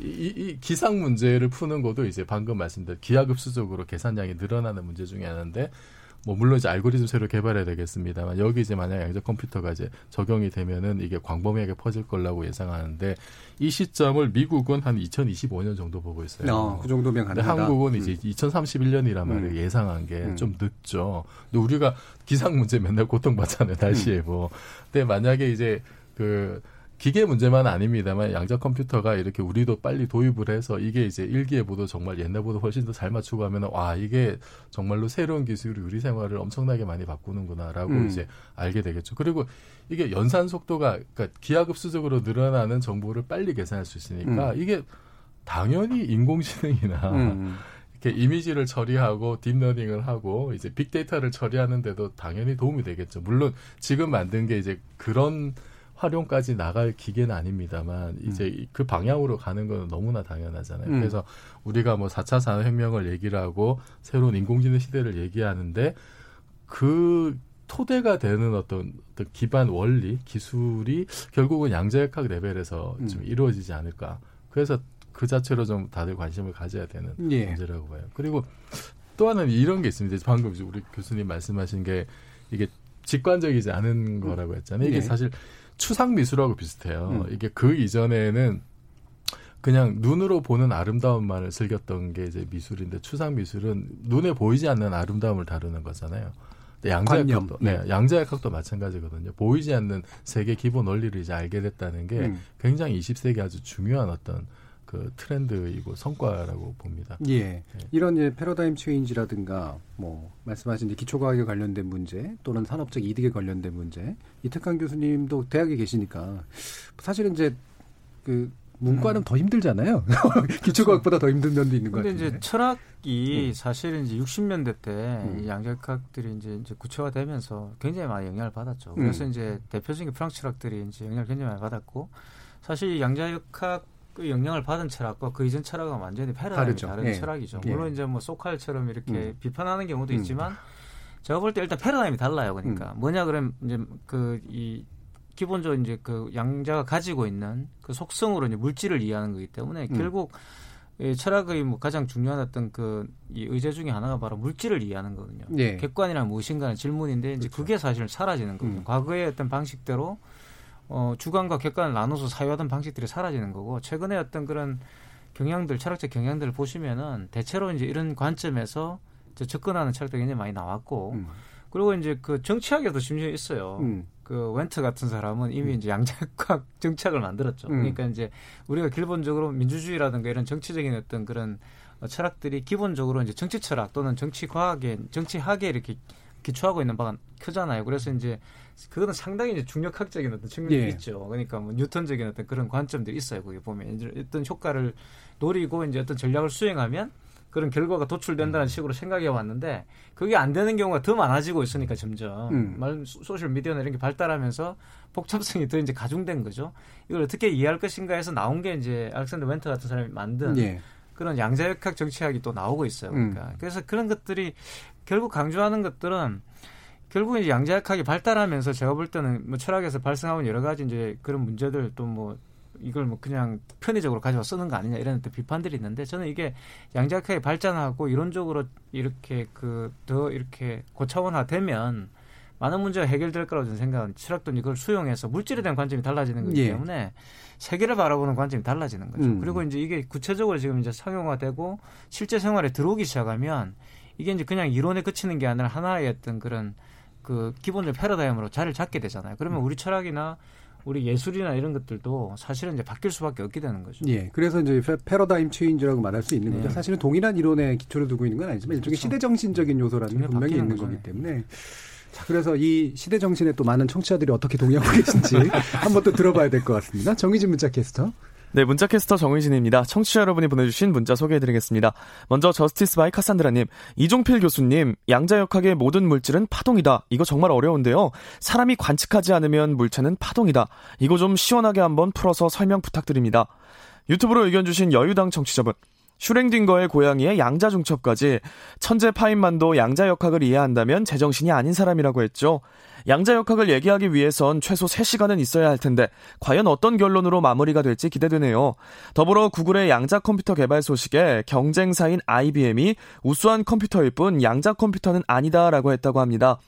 이, 이 기상 문제를 푸는 것도 이제 방금 말씀드린 기하급수적으로 계산량이 늘어나는 문제 중에 하나인데 뭐 물론 이제 알고리즘 새로 개발해야 되겠습니다만 여기 이제 만약 양자 컴퓨터가 이제 적용이 되면은 이게 광범위하게 퍼질 걸라고 예상하는데 이 시점을 미국은 한 2025년 정도 보고 있어요. 어, 그 정도면 가능하다. 한국은 이제 음. 2031년이란 말을 음. 예상한 게좀 음. 늦죠. 근데 우리가 기상 문제 맨날 고통받잖아요. 날씨 예보. 음. 근데 만약에 이제 그 기계 문제만 아닙니다만 양자 컴퓨터가 이렇게 우리도 빨리 도입을 해서 이게 이제 일기예보도 정말 옛날보다 훨씬 더 잘 맞추고 하면 와 이게 정말로 새로운 기술이 우리 생활을 엄청나게 많이 바꾸는구나라고 음. 이제 알게 되겠죠. 그리고 이게 연산 속도가 그러니까 기하급수적으로 늘어나는 정보를 빨리 계산할 수 있으니까 음. 이게 당연히 인공지능이나 음. 이렇게 이미지를 처리하고 딥러닝을 하고 이제 빅데이터를 처리하는데도 당연히 도움이 되겠죠. 물론 지금 만든 게 이제 그런 활용까지 나갈 기계는 아닙니다만 이제 음. 그 방향으로 가는 건 너무나 당연하잖아요. 음. 그래서 우리가 뭐 4차 산업혁명을 얘기를 하고 새로운 인공지능 시대를 얘기하는데 그 토대가 되는 어떤, 어떤 기반 원리, 기술이 결국은 양자역학 레벨에서 음. 좀 이루어지지 않을까. 그래서 그 자체로 좀 다들 관심을 가져야 되는 예. 문제라고 봐요. 그리고 또 하나는 이런 게 있습니다. 방금 우리 교수님 말씀하신 게 이게 직관적이지 않은 거라고 했잖아요. 이게 예. 사실 추상 미술하고 비슷해요. 음. 이게 그 이전에는 그냥 눈으로 보는 아름다움만을 즐겼던 게 이제 미술인데 추상 미술은 눈에 보이지 않는 아름다움을 다루는 거잖아요. 양자역학도 네, 네. 양자역학도 마찬가지거든요. 보이지 않는 세계 기본 원리를 이제 알게 됐다는 게 음. 굉장히 20세기 아주 중요한 어떤 그 트렌드이고 성과라고 봅니다. 예. 네. 이런 이제 패러다임 체인지라든가 뭐 말씀하신 이제 기초과학에 관련된 문제 또는 산업적 이득에 관련된 문제 이태강 교수님도 대학에 계시니까 사실은 이제 그 문과는 음. 더 힘들잖아요. <laughs> 기초과학보다 더 힘든 면도 있는 것 같아요. 근데 이제 철학이 음. 사실은 이제 60년대 때 음. 양자역학들이 이제, 이제 구체화되면서 굉장히 많이 영향을 받았죠. 그래서 음. 이제 대표적인 프랑스 철학들이 이제 영향을 굉장히 많이 받았고 사실 양자역학 그 영향을 받은 철학과 그 이전 철학은 완전히 패러다임이 다른 예. 철학이죠. 예. 물론 이제 뭐 소칼처럼 이렇게 음. 비판하는 경우도 음. 있지만 제가 볼 때 일단 패러다임이 달라요. 그러니까 음. 뭐냐 그러면 이제 그 이 기본적으로 이제 그 양자가 가지고 있는 그 속성으로 이제 물질을 이해하는 거기 때문에 음. 결국 예, 철학의 뭐 가장 중요한 어떤 그 이 의제 중에 하나가 바로 물질을 이해하는 거거든요. 예. 객관이란 무엇인가는 질문인데 이제 그렇죠. 그게 사실 사라지는 거거든요. 음. 과거의 어떤 방식대로 어, 주관과 객관을 나눠서 사유하던 방식들이 사라지는 거고 최근에 어떤 그런 경향들 철학적 경향들을 보시면은 대체로 이제 이런 관점에서 접근하는 철학들이 굉장히 많이 나왔고 음. 그리고 이제 그 정치학에도 심지어 있어요. 음. 그 웬트 같은 사람은 이미 음. 이제 양자학 <laughs> 정착을 만들었죠. 음. 그러니까 이제 우리가 기본적으로 민주주의라든가 이런 정치적인 어떤 그런 철학들이 기본적으로 이제 정치 철학 또는 정치 과학에 정치학에 이렇게 기초하고 있는 바가 크잖아요. 그래서 이제 그거는 상당히 이제 중력학적인 어떤 측면이 예. 있죠. 그러니까 뭐 뉴턴적인 어떤 그런 관점들이 있어요. 거기 보면 이제 어떤 효과를 노리고 이제 어떤 전략을 수행하면 그런 결과가 도출된다는 음. 식으로 생각해 왔는데 그게 안 되는 경우가 더 많아지고 있으니까 점점 음. 말 소셜 미디어나 이런 게 발달하면서 복잡성이 더 이제 가중된 거죠. 이걸 어떻게 이해할 것인가 해서 나온 게 이제 알렉산더 웬트 같은 사람이 만든 예. 그런 양자역학 정치학이 또 나오고 있어요. 그러니까 음. 그래서 그런 것들이 결국 강조하는 것들은 결국 이제 양자역학이 발달하면서 제가 볼 때는 뭐 철학에서 발생하는 여러 가지 이제 그런 문제들 또 뭐 이걸 뭐 그냥 편의적으로 가져와 쓰는 거 아니냐 이런 또 비판들이 있는데 저는 이게 양자역학이 발전하고 이론적으로 이렇게 그 더 이렇게 고차원화되면 많은 문제가 해결될 거라고 저는 생각은 철학도 이걸 수용해서 물질에 대한 관점이 달라지는 거기 예. 때문에 예. 세계를 바라보는 관점이 달라지는 거죠. 음. 그리고 이제 이게 구체적으로 지금 이제 상용화되고 실제 생활에 들어오기 시작하면 이게 이제 그냥 이론에 그치는 게 아니라 하나의 어떤 그런 그 기본적 패러다임으로 자리를 잡게 되잖아요. 그러면 음. 우리 철학이나 우리 예술이나 이런 것들도 사실은 이제 바뀔 수밖에 없게 되는 거죠. 예. 그래서 이제 패러다임 체인지라고 말할 수 있는 거죠. 예. 사실은 동일한 이론에 기초를 두고 있는 건 아니지만 일종의 그렇죠. 시대 정신적인 요소라는 게 분명히 있는 거기 때문에 자, 그래서 이 시대 정신에 또 많은 청취자들이 어떻게 동의하고 <laughs> 계신지 한번 또 들어봐야 될 것 같습니다. 정희진 문자 캐스터. 네, 문자캐스터 정의진입니다. 청취자 여러분이 보내주신 문자 소개해드리겠습니다. 먼저 저스티스 바이 카산드라님, 이종필 교수님, 양자역학의 모든 물질은 파동이다. 이거 정말 어려운데요. 사람이 관측하지 않으면 물체는 파동이다. 이거 좀 시원하게 한번 풀어서 설명 부탁드립니다. 유튜브로 의견 주신 여유당 청취자분, 슈뢰딩거의 고양이의 양자중첩까지 천재 파인만도 양자역학을 이해한다면 제정신이 아닌 사람이라고 했죠. 양자역학을 얘기하기 위해선 최소 3시간은 있어야 할 텐데 과연 어떤 결론으로 마무리가 될지 기대되네요. 더불어 구글의 양자 컴퓨터 개발 소식에 경쟁사인 IBM이 우수한 컴퓨터일 뿐 양자 컴퓨터는 아니다라고 했다고 합니다.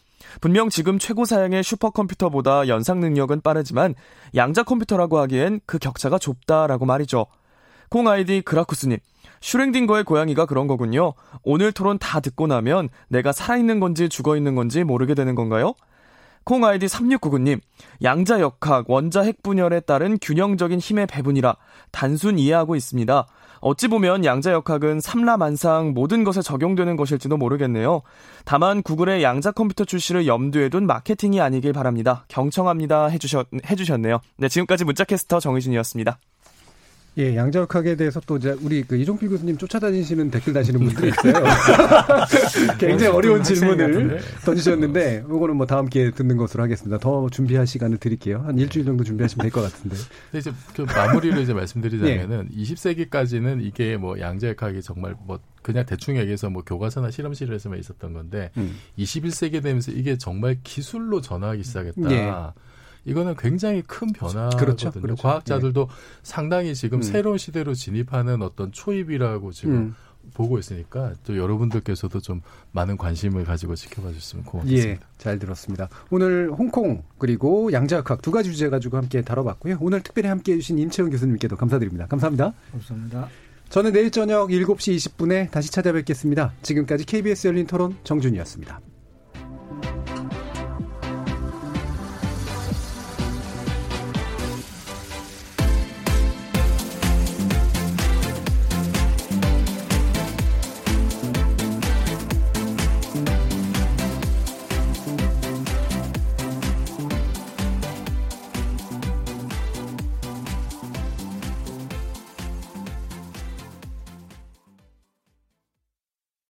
분명 지금 최고 사양의 슈퍼컴퓨터보다 연상 능력은 빠르지만 양자 컴퓨터라고 하기엔 그 격차가 좁다라고 말이죠. 콩 아이디 그라쿠스님. 슈랭딩거의 고양이가 그런 거군요. 오늘 토론 다 듣고 나면 내가 살아있는 건지 죽어있는 건지 모르게 되는 건가요? 콩 아이디 3699님, 양자 역학, 원자 핵 분열에 따른 균형적인 힘의 배분이라 단순 이해하고 있습니다. 어찌 보면 양자 역학은 삼라만상 모든 것에 적용되는 것일지도 모르겠네요. 다만 구글의 양자 컴퓨터 출시를 염두에 둔 마케팅이 아니길 바랍니다. 경청합니다. 해주셨, 해주셨네요. 네, 지금까지 문자캐스터 정희진이었습니다. 예, 양자역 학에 대해서 또 이제 우리 그 이종필 교수님 쫓아다니시는 댓글 다시는 분들이 있어요. <laughs> 굉장히 어려운 질문을 던지셨는데 이거는 뭐 다음 기회에 듣는 것으로 하겠습니다. 더 준비할 시간을 드릴게요. 한 일주일 정도 준비하시면 될 것 같은데. 이제 그 마무리를 이제 말씀드리자면은 네. 20세기까지는 이게 뭐 양자역학이 정말 뭐 그냥 대충 얘기해서 뭐 교과서나 실험실에서만 있었던 건데 음. 21세기 되면서 이게 정말 기술로 전화하기 시작했다. 네. 이거는 굉장히 큰 변화거든요. 그렇죠. 그렇죠. 과학자들도 네. 상당히 지금 음. 새로운 시대로 진입하는 어떤 초입이라고 지금 음. 보고 있으니까 또 여러분들께서도 좀 많은 관심을 가지고 지켜봐 주셨으면 고맙겠습니다. 예, 잘 들었습니다. 오늘 홍콩 그리고 양자역학 두 가지 주제 가지고 함께 다뤄봤고요. 오늘 특별히 함께해 주신 임채원 교수님께도 감사드립니다. 감사합니다. 감사합니다. 저는 내일 저녁 7시 20분에 다시 찾아뵙겠습니다. 지금까지 KBS 열린 토론 정준이었습니다.